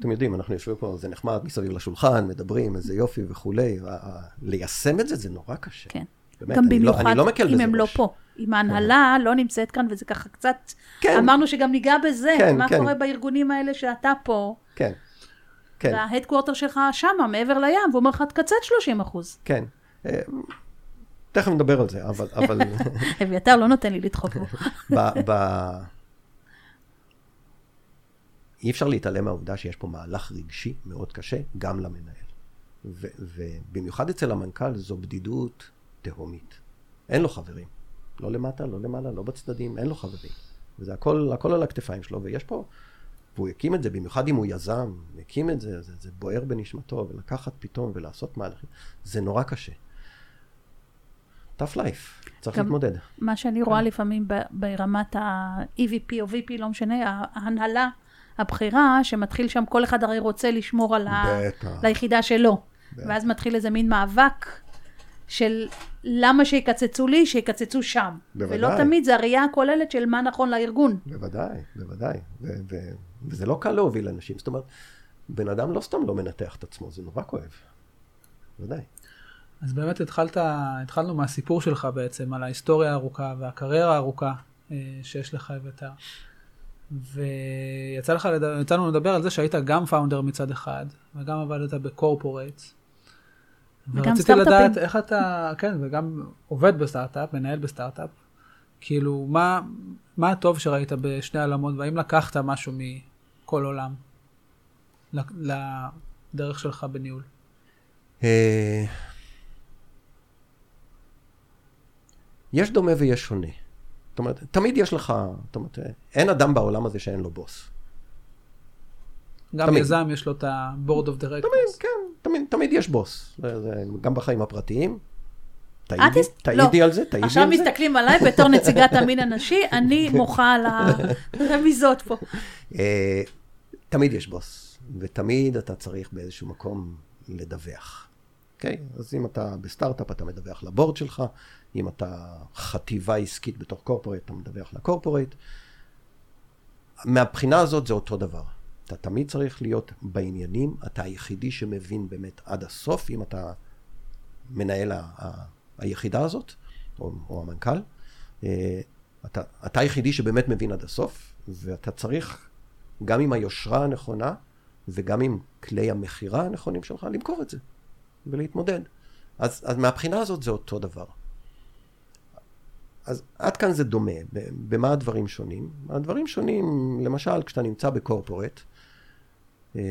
C: אתם יודעים, אנחנו יושבים פה, זה נחמד מסביב לשולחן, מדברים, איזה יופי וכולי. ה- ה- ליישם את זה, זה נורא קשה.
B: כן.
C: באמת,
B: גם
C: לא-
B: במיוחד
C: אני לא
B: אם הם לא. פה. אם ההנהלה לא נמצאת כאן, וזה ככה קצת...
C: כן.
B: אמרנו שגם ניגע בזה,
C: כן,
B: מה
C: כן.
B: קורה בארגונים האלה שאתה פה,
C: כן, כן,
B: וההדקוורטר שלך שמה, מעבר לים, והוא אומר לך, תקצץ 30 אחוז.
C: כן. תכף נדבר על זה, אבל... אבל...
B: אביתר לא נותן לי לדחוף בו.
C: ב, ב... אי אפשר להתעלם מהעובדה שיש פה מהלך רגשי מאוד קשה, גם למנהל. ו, ובמיוחד אצל המנכ"ל זו בדידות תהומית. אין לו חברים. לא למטה, לא למעלה, לא בצדדים, אין לו חברים. וזה הכל, הכל על הכתפיים שלו, ויש פה... והוא הקים את זה, במיוחד אם הוא יזם, הקים את זה, זה, זה בוער בנשמתו, ולקחת פתאום ולעשות מהלכים, זה נורא קשה. Tough life, צריך להתמודד.
B: מה שאני רואה לפעמים ברמת ה-EVP או VP, לא משנה, ההנהלה הבכירה, שמתחיל שם, כל אחד הרי רוצה לשמור על ה...
C: בטח.
B: ליחידה שלו. ואז מתחיל איזה מין מאבק של למה שיקצצו לי, שיקצצו שם.
C: בוודאי.
B: ולא תמיד זה הראייה הכוללת של מה נכון לארגון.
C: בוודאי, בוודאי. ו- ו- וזה לא קל להוביל אנשים. זאת אומרת, בן אדם לא סתם לא מנתח את עצמו, זה נורא כואב. בוודאי.
A: אז באמת התחלת, התחלנו מהסיפור שלך בעצם, על ההיסטוריה הארוכה והקריירה הארוכה אה, שיש לך אביתר. ויצא לך, לד- יצאנו לדבר על זה שהיית גם פאונדר מצד אחד, וגם עבדת בקורפורט.
B: וגם
A: ורציתי
B: סטארט-אפים.
A: לדעת איך אתה, כן, וגם עובד בסטארט-אפ, מנהל בסטארט-אפ. כאילו, מה, מה הטוב שראית בשני העולמות, והאם לקחת משהו מכל עולם לדרך שלך בניהול?
C: אה, יש דומה ויש שונה. זאת אומרת, תמיד יש לך, זאת אומרת, אין אדם בעולם הזה שאין לו בוס.
A: גם
C: תמיד.
A: יזם יש לו את ה-board of directors.
C: תמיד, כן, תמיד, תמיד יש בוס. זה, זה, גם בחיים הפרטיים. תעידי, תעידי
B: לא.
C: על זה, תעידי
B: עכשיו
C: על זה.
B: מסתכלים עליי בתור נציגת המין הנשי, אני מוחה על הרמיזות פה.
C: אה, תמיד יש בוס, ותמיד אתה צריך באיזשהו מקום לדווח. אוקיי? אז אם אתה בסטארט-אפ, אתה מדווח לבורד שלך, אם אתה חטיבה עסקית בתוך קורפורט, אתה מדווח לקורפורט. מהבחינה הזאת זה אותו דבר. אתה תמיד צריך להיות בעניינים, אתה היחידי שמבין באמת עד הסוף, אם אתה מנהל ה- ה- היחידה הזאת, או, או המנכ"ל. אה, אתה, אתה היחידי שבאמת מבין עד הסוף, ואתה צריך, גם עם היושרה הנכונה, וגם עם כלי המכירה הנכונים שלך, למכור את זה, ולהתמודד. אז, אז מהבחינה הזאת זה אותו דבר. אז עד כאן זה דומה. במה הדברים שונים? הדברים שונים, למשל, כשאתה נמצא בקורפורט, אה,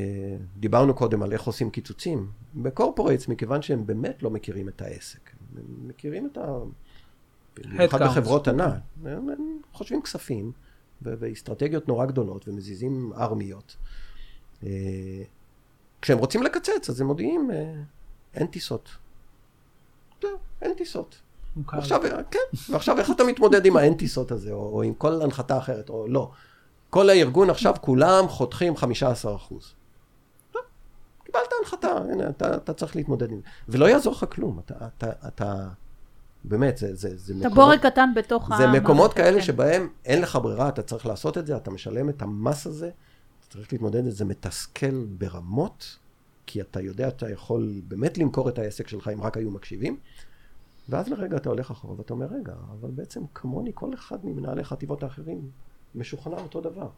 C: דיברנו קודם על איך עושים קיצוצים. בקורפורטס, מכיוון שהם באמת לא מכירים את העסק, הם מכירים את ה... במיוחד בחברות ענק, הם, הם חושבים כספים ואסטרטגיות נורא גדולות ומזיזים ארמיות. אה, כשהם רוצים לקצץ, אז הם מודיעים, אה, אין טיסות. זהו, אין טיסות. עכשיו, כן, ועכשיו איך אתה מתמודד עם האין טיסות הזה, או, או עם כל הנחתה אחרת, או לא. כל הארגון עכשיו, כולם חותכים 15 אחוז. קיבלת הנחתה, הנה, אתה, אתה צריך להתמודד עם זה. ולא יעזור לך כלום, אתה, אתה, אתה באמת, זה, זה, זה
B: מקומות... אתה בורג קטן בתוך
C: ה... זה מקומות כאלה כן. שבהם אין לך ברירה, אתה צריך לעשות את זה, אתה משלם את המס הזה, אתה צריך להתמודד עם זה, זה מתסכל ברמות, כי אתה יודע, אתה יכול באמת למכור את העסק שלך אם רק היו מקשיבים. ואז לרגע אתה הולך אחורה ואתה אומר, רגע, אבל בעצם כמוני כל אחד ממנהלי חטיבות האחרים משוכנע אותו דבר.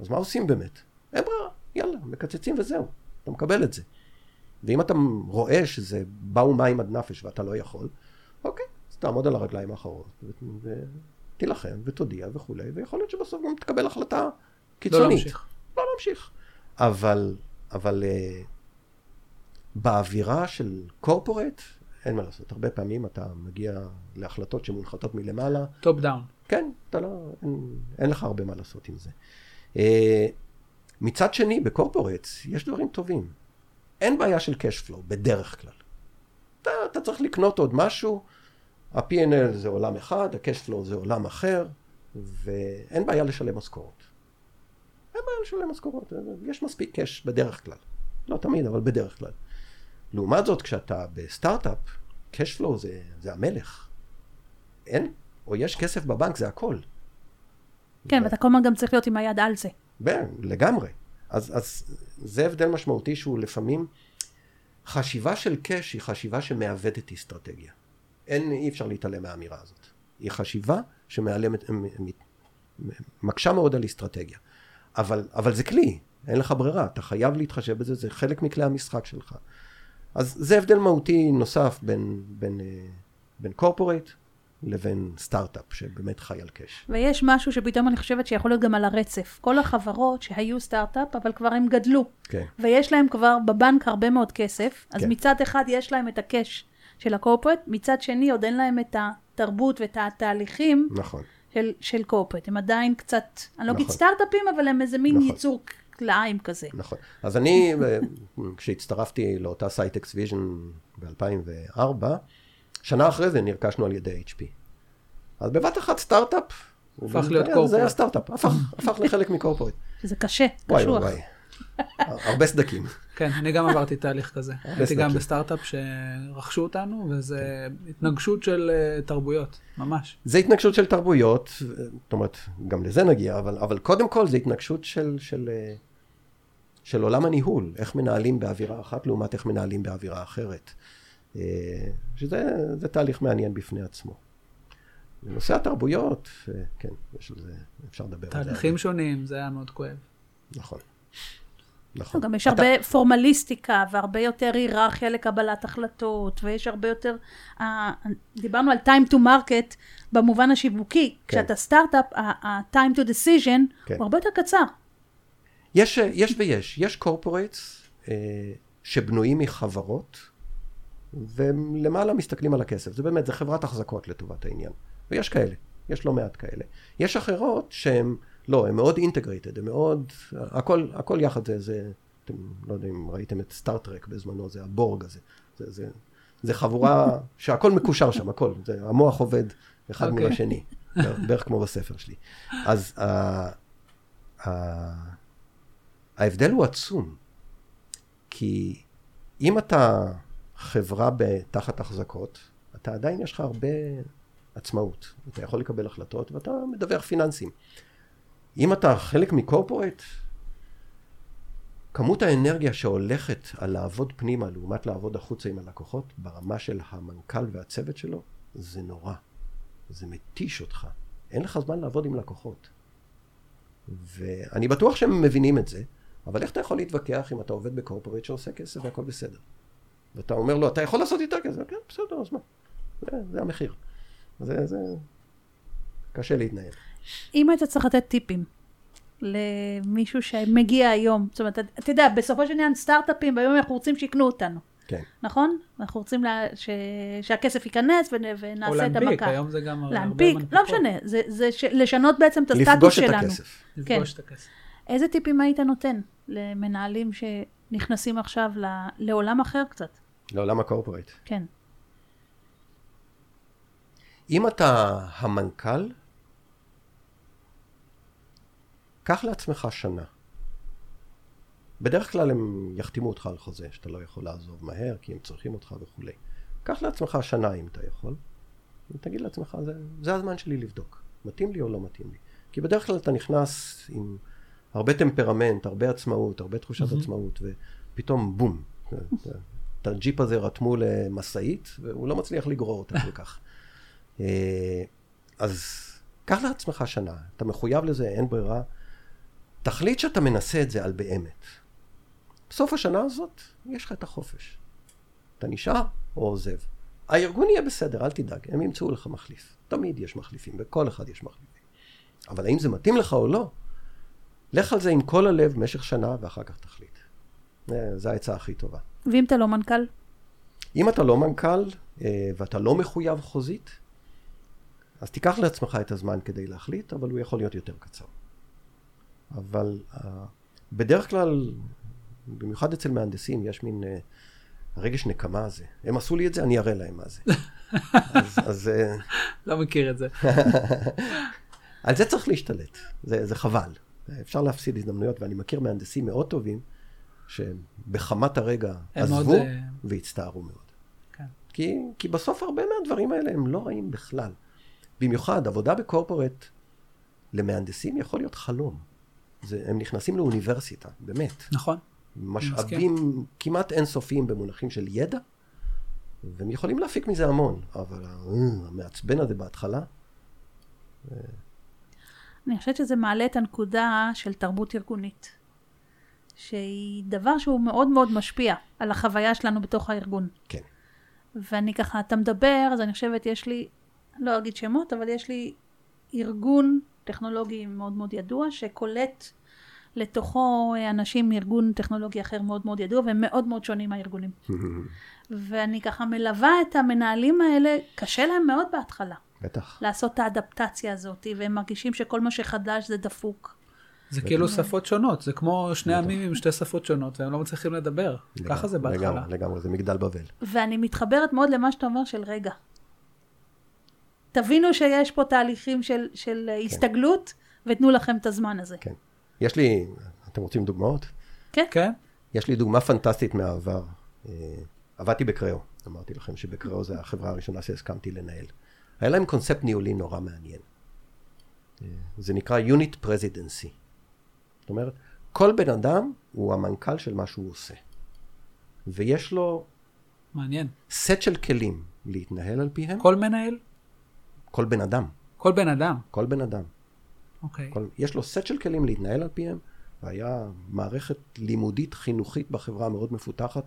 C: אז מה עושים באמת? אין ברירה, יאללה, מקצצים וזהו, אתה מקבל את זה. ואם אתה רואה שזה באו מים עד נפש ואתה לא יכול, אוקיי, אז תעמוד על הרגליים האחרות, ותילחם, ותודיע וכולי, ויכול להיות שבסוף גם תקבל החלטה קיצונית.
A: לא להמשיך.
C: לא להמשיך. אבל, אבל אה, באווירה של corporate, אין מה לעשות. הרבה פעמים אתה מגיע להחלטות שמונחתות מלמעלה.
A: top down.
C: כן, אתה לא, אין, אין לך הרבה מה לעשות עם זה. Uh, מצד שני, בקורפורטס יש דברים טובים. אין בעיה של cash flow, בדרך כלל. אתה, אתה צריך לקנות עוד משהו, ה-P&L זה עולם אחד, ה-cash flow זה עולם אחר, ואין בעיה לשלם משכורות. אין בעיה לשלם משכורות, יש מספיק cash בדרך כלל. לא תמיד, אבל בדרך כלל. לעומת זאת, כשאתה בסטארט-אפ, cash flow זה, זה המלך. אין, או יש כסף בבנק, זה הכל.
B: כן, ואתה כל הזמן גם צריך להיות עם היד על זה.
C: כן, לגמרי. אז, אז זה הבדל משמעותי שהוא לפעמים, חשיבה של קאש היא חשיבה שמעוותת אסטרטגיה. אין, אי אפשר להתעלם מהאמירה הזאת. היא חשיבה שמעלמת, מקשה מאוד על אסטרטגיה. אבל, אבל זה כלי, אין לך ברירה, אתה חייב להתחשב בזה, זה חלק מכלי המשחק שלך. אז זה הבדל מהותי נוסף בין, בין, אה, בין קורפורייט לבין סטארט-אפ שבאמת חי על קאש.
B: ויש משהו שפתאום אני חושבת שיכול להיות גם על הרצף. כל החברות שהיו סטארט-אפ, אבל כבר הם גדלו.
C: כן.
B: ויש להם כבר בבנק הרבה מאוד כסף, אז
C: כן.
B: מצד אחד יש להם את הקאש של הקורפרט, מצד שני עוד אין להם את התרבות ואת התהליכים.
C: נכון.
B: של, של קורפרט. הם עדיין קצת, אני לא אגיד
C: נכון.
B: סטארט-אפים, אבל הם איזה מין
C: נכון.
B: ייצור כלאיים כזה.
C: נכון. אז אני, אה, כשהצטרפתי לאותה סייטקס Vision ב-2004, שנה אחרי זה נרכשנו על ידי HP. אז בבת אחת סטארט-אפ.
A: הפך להיות
C: זה
A: corporate.
C: היה סטארט-אפ, הפך, הפך לחלק מ-corporate.
B: זה קשה,
C: וואי
B: קשוח.
C: וואי. הרבה סדקים.
A: כן, אני גם עברתי תהליך כזה. הייתי. גם בסטארט-אפ שרכשו אותנו, וזה התנגשות של אה, תרבויות, ממש.
C: זה התנגשות של תרבויות, זאת אומרת, גם לזה נגיע, אבל, אבל קודם כל זה התנגשות של, של, אה, של עולם הניהול, איך מנהלים באווירה אחת לעומת איך מנהלים באווירה אחרת. אה, שזה זה תהליך מעניין בפני עצמו. בנושא התרבויות, כן, יש על זה, אפשר לדבר על זה.
A: תהליכים שונים, זה היה מאוד כואב.
C: נכון. נכון.
B: גם יש
C: אתה-
B: הרבה פורמליסטיקה והרבה יותר היררכיה לקבלת החלטות, ויש הרבה יותר, אה, דיברנו על time to market במובן השיווקי. כשאתה סטארט-אפ, ה-time to decision
C: כן.
B: הוא הרבה יותר קצר.
C: יש, יש ויש. יש corporates אה, שבנויים מחברות, והם למעלה מסתכלים על הכסף. זה באמת, זה חברת החזקות לטובת העניין. ויש כאלה, יש לא מעט כאלה. יש אחרות שהן, לא, הן מאוד integrated, הן מאוד, הכל, הכל יחד זה, זה, אתם לא יודע אם ראיתם את Star Trek בזמנו, זה ה-Borg הזה. זה, זה, זה חבורה שהכל מקושר שם, הכל. זה, המוח עובד אחד מול
A: אוקיי.
C: השני, בערך כמו בספר שלי. אז ה- ה- ההבדל הוא עצום, כי אם אתה חברה תחת החזקות, אתה עדיין יש לך הרבה עצמאות. אתה יכול לקבל החלטות ואתה מדווח פיננסים. אם אתה חלק מקורפורט, כמות האנרגיה שהולכת על לעבוד פנימה לעומת לעבוד החוצה עם הלקוחות, ברמה של המנכ"ל והצוות שלו, זה נורא. זה מתיש אותך. אין לך זמן לעבוד עם לקוחות. ואני בטוח שהם מבינים את זה, אבל איך אתה יכול להתווכח אם אתה עובד בקורפורט שעושה כסף והכל בסדר? ואתה אומר לו, אתה יכול לעשות יותר כסף? כן, בסדר, אז מה? זה, זה המחיר. זה, זה... קשה להתנהל.
B: אם היית צריך לתת טיפים למישהו שמגיע היום, זאת אומרת, אתה יודע, בסופו של עניין סטארט-אפים, ביום אנחנו רוצים שיקנו אותנו.
C: כן.
B: נכון? אנחנו רוצים לה, ש, שהכסף ייכנס ונ, ונעשה את המכה.
A: או להנפיק, היום זה גם הרבה
B: להנפיק,
A: מנפיקות.
B: לא משנה, זה, זה ש, לשנות בעצם את הסטטוס
C: לפגוש
B: שלנו.
C: את הכסף.
A: לפגוש את הכסף.
B: איזה טיפים היית נותן למנהלים שנכנסים עכשיו ל, לעולם אחר קצת?
C: לעולם הקורפורט.
B: כן.
C: אם אתה המנכ"ל, קח לעצמך שנה. בדרך כלל הם יחתימו אותך על חוזה, שאתה לא יכול לעזוב מהר, כי הם צריכים אותך וכולי. קח לעצמך שנה אם אתה יכול, ותגיד לעצמך, זה, זה הזמן שלי לבדוק, מתאים לי או לא מתאים לי. כי בדרך כלל אתה נכנס עם הרבה טמפרמנט, הרבה עצמאות, הרבה תחושת
A: מהמם.
C: עצמאות, ופתאום בום, את הג'יפ הזה רתמו למשאית, והוא לא מצליח לגרור אותה כל כך. אה, אז קח לעצמך שנה, אתה מחויב לזה, אין ברירה. תחליט שאתה מנסה את זה על באמת. בסוף השנה הזאת, יש לך את החופש. אתה נשאר או עוזב. הארגון יהיה בסדר, אל תדאג, הם ימצאו לך מחליף. תמיד יש מחליפים, בכל אחד יש מחליפים. אבל האם זה מתאים לך או לא, לך על זה עם כל הלב במשך שנה, ואחר כך תחליט. זה- זו העצה הכי טובה.
B: ואם אתה לא מנכ"ל?
C: אם אתה לא מנכ"ל אה, ואתה לא מחויב חוזית, אז תיקח לעצמך את הזמן כדי להחליט, אבל הוא יכול להיות יותר קצר. אבל אה, בדרך כלל, במיוחד אצל מהנדסים, יש מין אה, רגש נקמה הזה. הם עשו לי את זה, אני אראה להם מה זה. אז, אז אה,
A: לא מכיר את זה.
C: על זה צריך להשתלט, זה, זה חבל. אפשר להפסיד הזדמנויות, ואני מכיר מהנדסים מאוד טובים, שבחמת הרגע עזבו
A: מאוד,
C: והצטערו מאוד.
A: כן.
C: כי, כי בסוף הרבה מהדברים האלה הם לא רעים בכלל. במיוחד, עבודה בקורפורט למהנדסים יכול להיות חלום. זה, הם נכנסים לאוניברסיטה, באמת.
A: נכון.
C: משאבים כמעט אינסופיים במונחים של ידע, והם יכולים להפיק מזה המון, אבל אה, המעצבן הזה בהתחלה,
B: אני חושבת שזה מעלה את הנקודה של תרבות ארגונית, שהיא דבר שהוא מאוד מאוד משפיע על החוויה שלנו בתוך הארגון.
C: כן.
B: ואני ככה, אתה מדבר, אז אני חושבת, יש לי, לא אגיד שמות, אבל יש לי ארגון טכנולוגי מאוד מאוד ידוע, שקולט לתוכו אנשים מארגון טכנולוגי אחר מאוד מאוד ידוע, והם מאוד מאוד שונים מהארגונים. ואני ככה מלווה את המנהלים האלה, קשה להם מאוד בהתחלה.
C: בטח.
B: לעשות את האדפטציה הזאת, והם מרגישים שכל מה שחדש זה דפוק.
A: זה כאילו שפות שונות, זה כמו שני. עמים עם שתי שפות שונות, והם לא מצליחים לדבר. ככה זה בהתחלה.
C: לגמרי, לגמרי, זה מגדל בבל.
B: ואני מתחברת מאוד למה שאתה אומר של רגע. תבינו שיש פה תהליכים של, של הסתגלות, ותנו לכם את הזמן הזה.
C: כן. יש לי, אתם רוצים דוגמאות?
B: כן?
A: כן?
C: יש לי דוגמה פנטסטית מהעבר. אה, עבדתי בקריאו, אמרתי לכם שבקריאו זה החברה הראשונה שהסכמתי לנהל. היה להם קונספט ניהולי נורא מעניין. אה, זה נקרא Unit Presidency. זאת אומרת, כל בן אדם הוא המנכ"ל של מה שהוא עושה. ויש לו
A: מעניין.
C: סט של כלים להתנהל על פיהם.
A: כל מנהל?
C: כל בן אדם.
A: כל בן אדם.
C: כל בן אדם.
A: אוקיי.
C: כל, יש לו סט של כלים להתנהל על פיהם, והיה מערכת לימודית חינוכית בחברה מאוד מפותחת,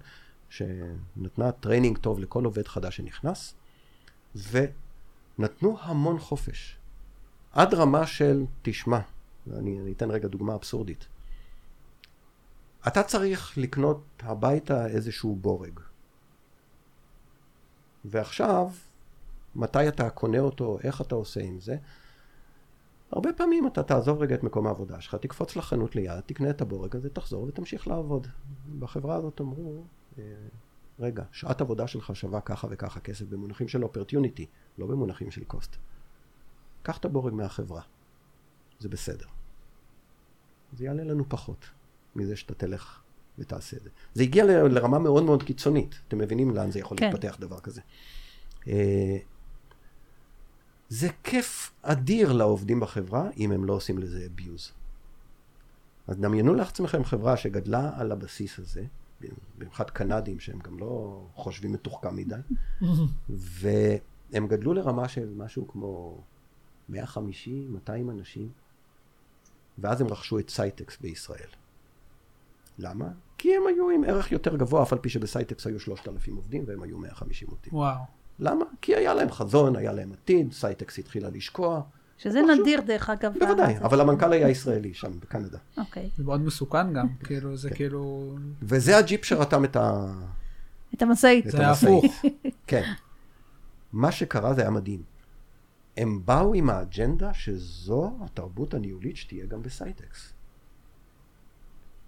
C: שנתנה training טוב לכל עובד חדש שנכנס, ונתנו המון חופש. עד רמה של, תשמע, אני אתן רגע דוגמה אבסורדית. אתה צריך לקנות הביתה איזשהו בורג. ועכשיו, מתי אתה קונה אותו, איך אתה עושה עם זה, הרבה פעמים אתה תעזוב רגע את מקום העבודה שלך, תקפוץ לחנות ליד, תקנה את הבורג הזה, תחזור ותמשיך לעבוד. בחברה הזאת אמרו, אה, רגע, שעת עבודה שלך שווה ככה וככה כסף במונחים של אופרטיוניטי, לא במונחים של קוסט. קח את הבורג מהחברה, זה בסדר. זה יעלה לנו פחות מזה שאתה תלך ותעשה את זה. זה הגיע ל- לרמה מאוד מאוד קיצונית, אתם מבינים לאן זה יכול
B: כן.
C: להתפתח דבר כזה. זה כיף אדיר לעובדים בחברה, אם הם לא עושים לזה abuse. אז דמיינו לעצמכם חברה שגדלה על הבסיס הזה, במיוחד קנדים שהם גם לא חושבים מתוחכם מדי, והם גדלו לרמה של משהו כמו 150, 200 אנשים, ואז הם רכשו את סייטקס בישראל. למה? כי הם היו עם ערך יותר גבוה, אף על פי שבסייטקס היו 3,000 עובדים והם היו 150 עובדים.
A: וואו.
C: למה? כי היה להם חזון, היה להם עתיד, סייטקס התחילה לשקוע.
B: שזה
C: משהו-
B: נדיר דרך אגב.
C: בוודאי, אבל המנכ"ל היה ישראלי שם בקנדה.
B: אוקיי.
A: זה מאוד מסוכן גם, כאילו, זה כאילו...
C: וזה הג'יפ שרתם את ה...
B: את המשאית.
C: את
A: זה. הפוך.
C: כן. מה שקרה זה היה מדהים. הם באו עם האג'נדה שזו התרבות הניהולית שתהיה גם בסייטקס.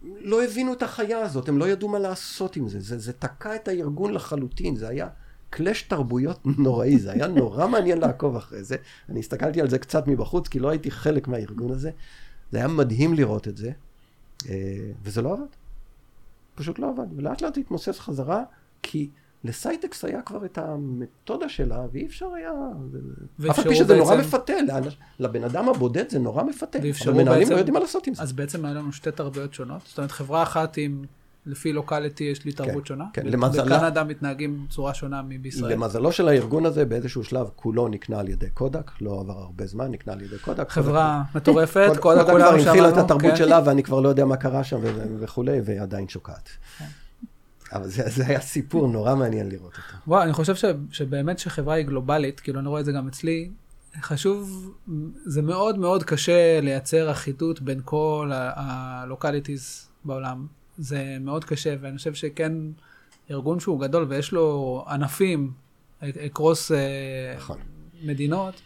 C: לא הבינו את החיה הזאת, הם לא ידעו מה לעשות עם זה. זה, זה תקע את הארגון לחלוטין, זה היה קלאש תרבויות נוראי, זה היה נורא מעניין לעקוב אחרי זה. אני הסתכלתי על זה קצת מבחוץ, כי לא הייתי חלק מהארגון הזה. זה היה מדהים לראות את זה, אה, וזה לא עבד. פשוט לא עבד. ולאט לאט התמוסס חזרה, כי לסייטקס היה כבר את המתודה שלה, ואי אפשר היה... אף על פי שזה נורא
A: בעצם-
C: מפתה, לאנ- לבן אדם הבודד זה נורא מפתה. אבל מנהלים
A: בעצם-
C: לא יודעים מה לעשות עם זה.
A: אז בעצם היה לנו שתי תרבויות שונות. זאת אומרת, חברה אחת עם, לפי locality יש לי תרבות
C: כן,
A: שונה.
C: כן, למזלה-
A: בקנדה מתנהגים בצורה שונה מבישראל.
C: למזלו של הארגון הזה, באיזשהו שלב כולו נקנה על ידי קודק, לא עבר הרבה זמן, נקנה על ידי קודק.
A: חברה מטורפת,
C: קודק- קודק כבר הנחילה את התרבות
A: כן.
C: שלה, ואני כבר לא יודע מה קרה שם וכולי, ועדיין שוקעת. אבל זה זה היה סיפור נורא מעניין לראות אותו.
A: וואו, אני חושב ש, שבאמת שחברה היא גלובלית, כאילו אני רואה את זה גם אצלי, חשוב, זה מאוד מאוד קשה לייצר אחידות בין כל ה localities בעולם. זה מאוד קשה, ואני חושב שכן, ארגון שהוא גדול ויש לו ענפים, across
C: נכון.
A: מדינות,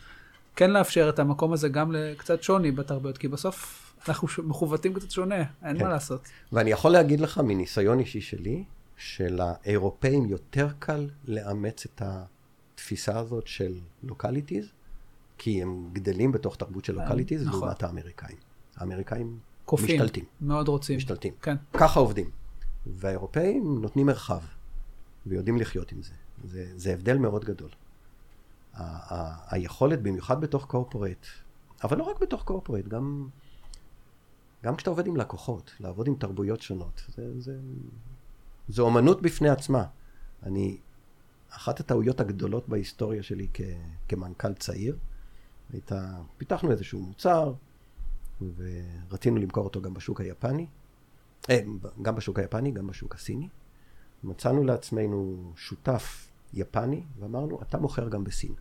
A: כן לאפשר את המקום הזה גם לקצת שוני בתרבויות, כי בסוף אנחנו מחווטים קצת שונה, אין
C: כן.
A: מה לעשות.
C: ואני יכול להגיד לך מניסיון אישי שלי, שלאירופאים יותר קל לאמץ את התפיסה הזאת של localities, כי הם גדלים בתוך תרבות של localities,
A: נכון.
C: לעומת האמריקאים. האמריקאים
A: כופים,
C: משתלטים.
A: מאוד רוצים.
C: משתלטים.
A: כן.
C: ככה עובדים. והאירופאים נותנים מרחב, ויודעים לחיות עם זה. זה, זה הבדל מאוד גדול. ה- ה- היכולת, במיוחד בתוך קורפורט, אבל לא רק בתוך קורפורט, גם, גם כשאתה עובד עם לקוחות, לעבוד עם תרבויות שונות, זה, זה, זה אומנות בפני עצמה. אני, אחת הטעויות הגדולות בהיסטוריה שלי כ, כמנכ"ל צעיר, הייתה, פיתחנו איזשהו מוצר, ורצינו למכור אותו גם בשוק היפני, אה, גם בשוק היפני, גם בשוק הסיני. מצאנו לעצמנו שותף יפני, ואמרנו, אתה מוכר גם בסין.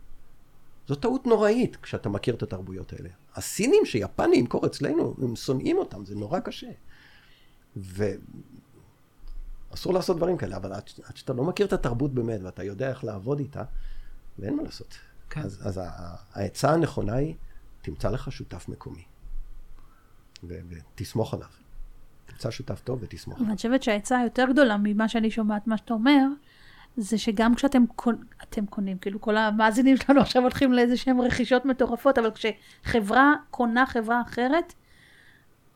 C: זו טעות נוראית כשאתה מכיר את התרבויות האלה. הסינים שיפני ימכור אצלנו, הם שונאים אותם, זה נורא קשה. ואסור לעשות דברים כאלה, אבל עד, עד שאתה לא מכיר את התרבות באמת, ואתה יודע איך לעבוד איתה, ואין מה לעשות.
A: כן.
C: אז, אז העצה הנכונה היא, תמצא לך שותף מקומי. ותסמוך עליו. תמצא שותף טוב ותסמוך עליו.
B: ואני חושבת שהעצה היותר גדולה ממה שאני שומעת, מה שאתה אומר, זה שגם כשאתם קונ... אתם קונים, כאילו כל המאזינים שלנו עכשיו הולכים לאיזה שהם רכישות מטורפות, אבל כשחברה קונה חברה אחרת,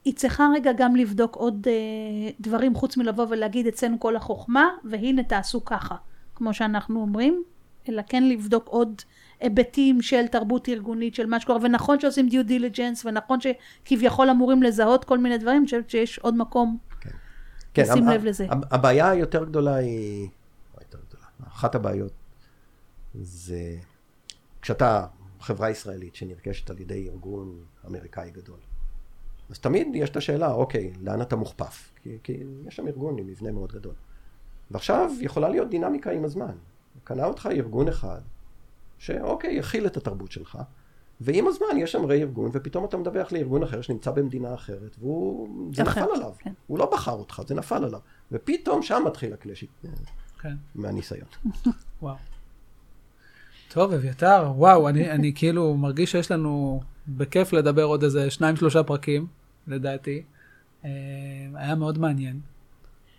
B: היא צריכה רגע גם לבדוק עוד אה, דברים חוץ מלבוא ולהגיד אצלנו כל החוכמה, והנה תעשו ככה, כמו שאנחנו אומרים, אלא כן לבדוק עוד היבטים של תרבות ארגונית, של מה שקורה, ונכון שעושים דיו דיליג'נס, ונכון שכביכול אמורים לזהות כל מיני דברים, אני חושבת שיש עוד מקום לשים
C: הב-
B: לב לזה.
C: הב- הבעיה היותר גדולה היא, יותר גדולה, אחת הבעיות זה כשאתה חברה ישראלית שנרכשת על ידי ארגון אמריקאי גדול. אז תמיד יש את השאלה, אוקיי, לאן אתה מוכפף? כי, כי יש שם ארגון עם מבנה מאוד גדול. ועכשיו יכולה להיות דינמיקה עם הזמן. קנה אותך ארגון אחד, שאוקיי, יכיל את התרבות שלך, ועם הזמן יש שם רה-ארגון, ופתאום אתה מדווח לארגון אחר שנמצא במדינה אחרת, והוא... זה
B: אחרת,
C: נפל עליו.
B: כן.
C: הוא לא בחר אותך, זה נפל עליו. ופתאום שם מתחיל הקלאשי
A: כן.
C: מהניסיון.
A: וואו. טוב, אביתר, וואו, אני, אני כאילו מרגיש שיש לנו בכיף לדבר עוד איזה שניים, שלושה פרקים, לדעתי. אה, היה מאוד מעניין.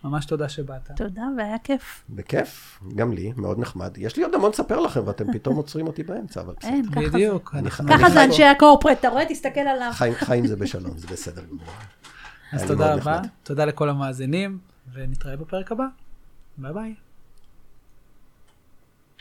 A: ממש תודה שבאת.
B: תודה, והיה כיף.
C: בכיף, גם לי, מאוד נחמד. יש לי עוד המון לספר לכם, ואתם פתאום עוצרים אותי באמצע, אבל בסדר.
B: אין, ככה זה.
A: בדיוק.
B: ככה זה אנשי הקורפרט, אתה רואה? תסתכל עליו.
C: חיים, חיים זה בשלום, זה בסדר גמור.
A: אז תודה רבה. תודה לכל המאזינים, ונתראה בפרק הבא. ביי ביי.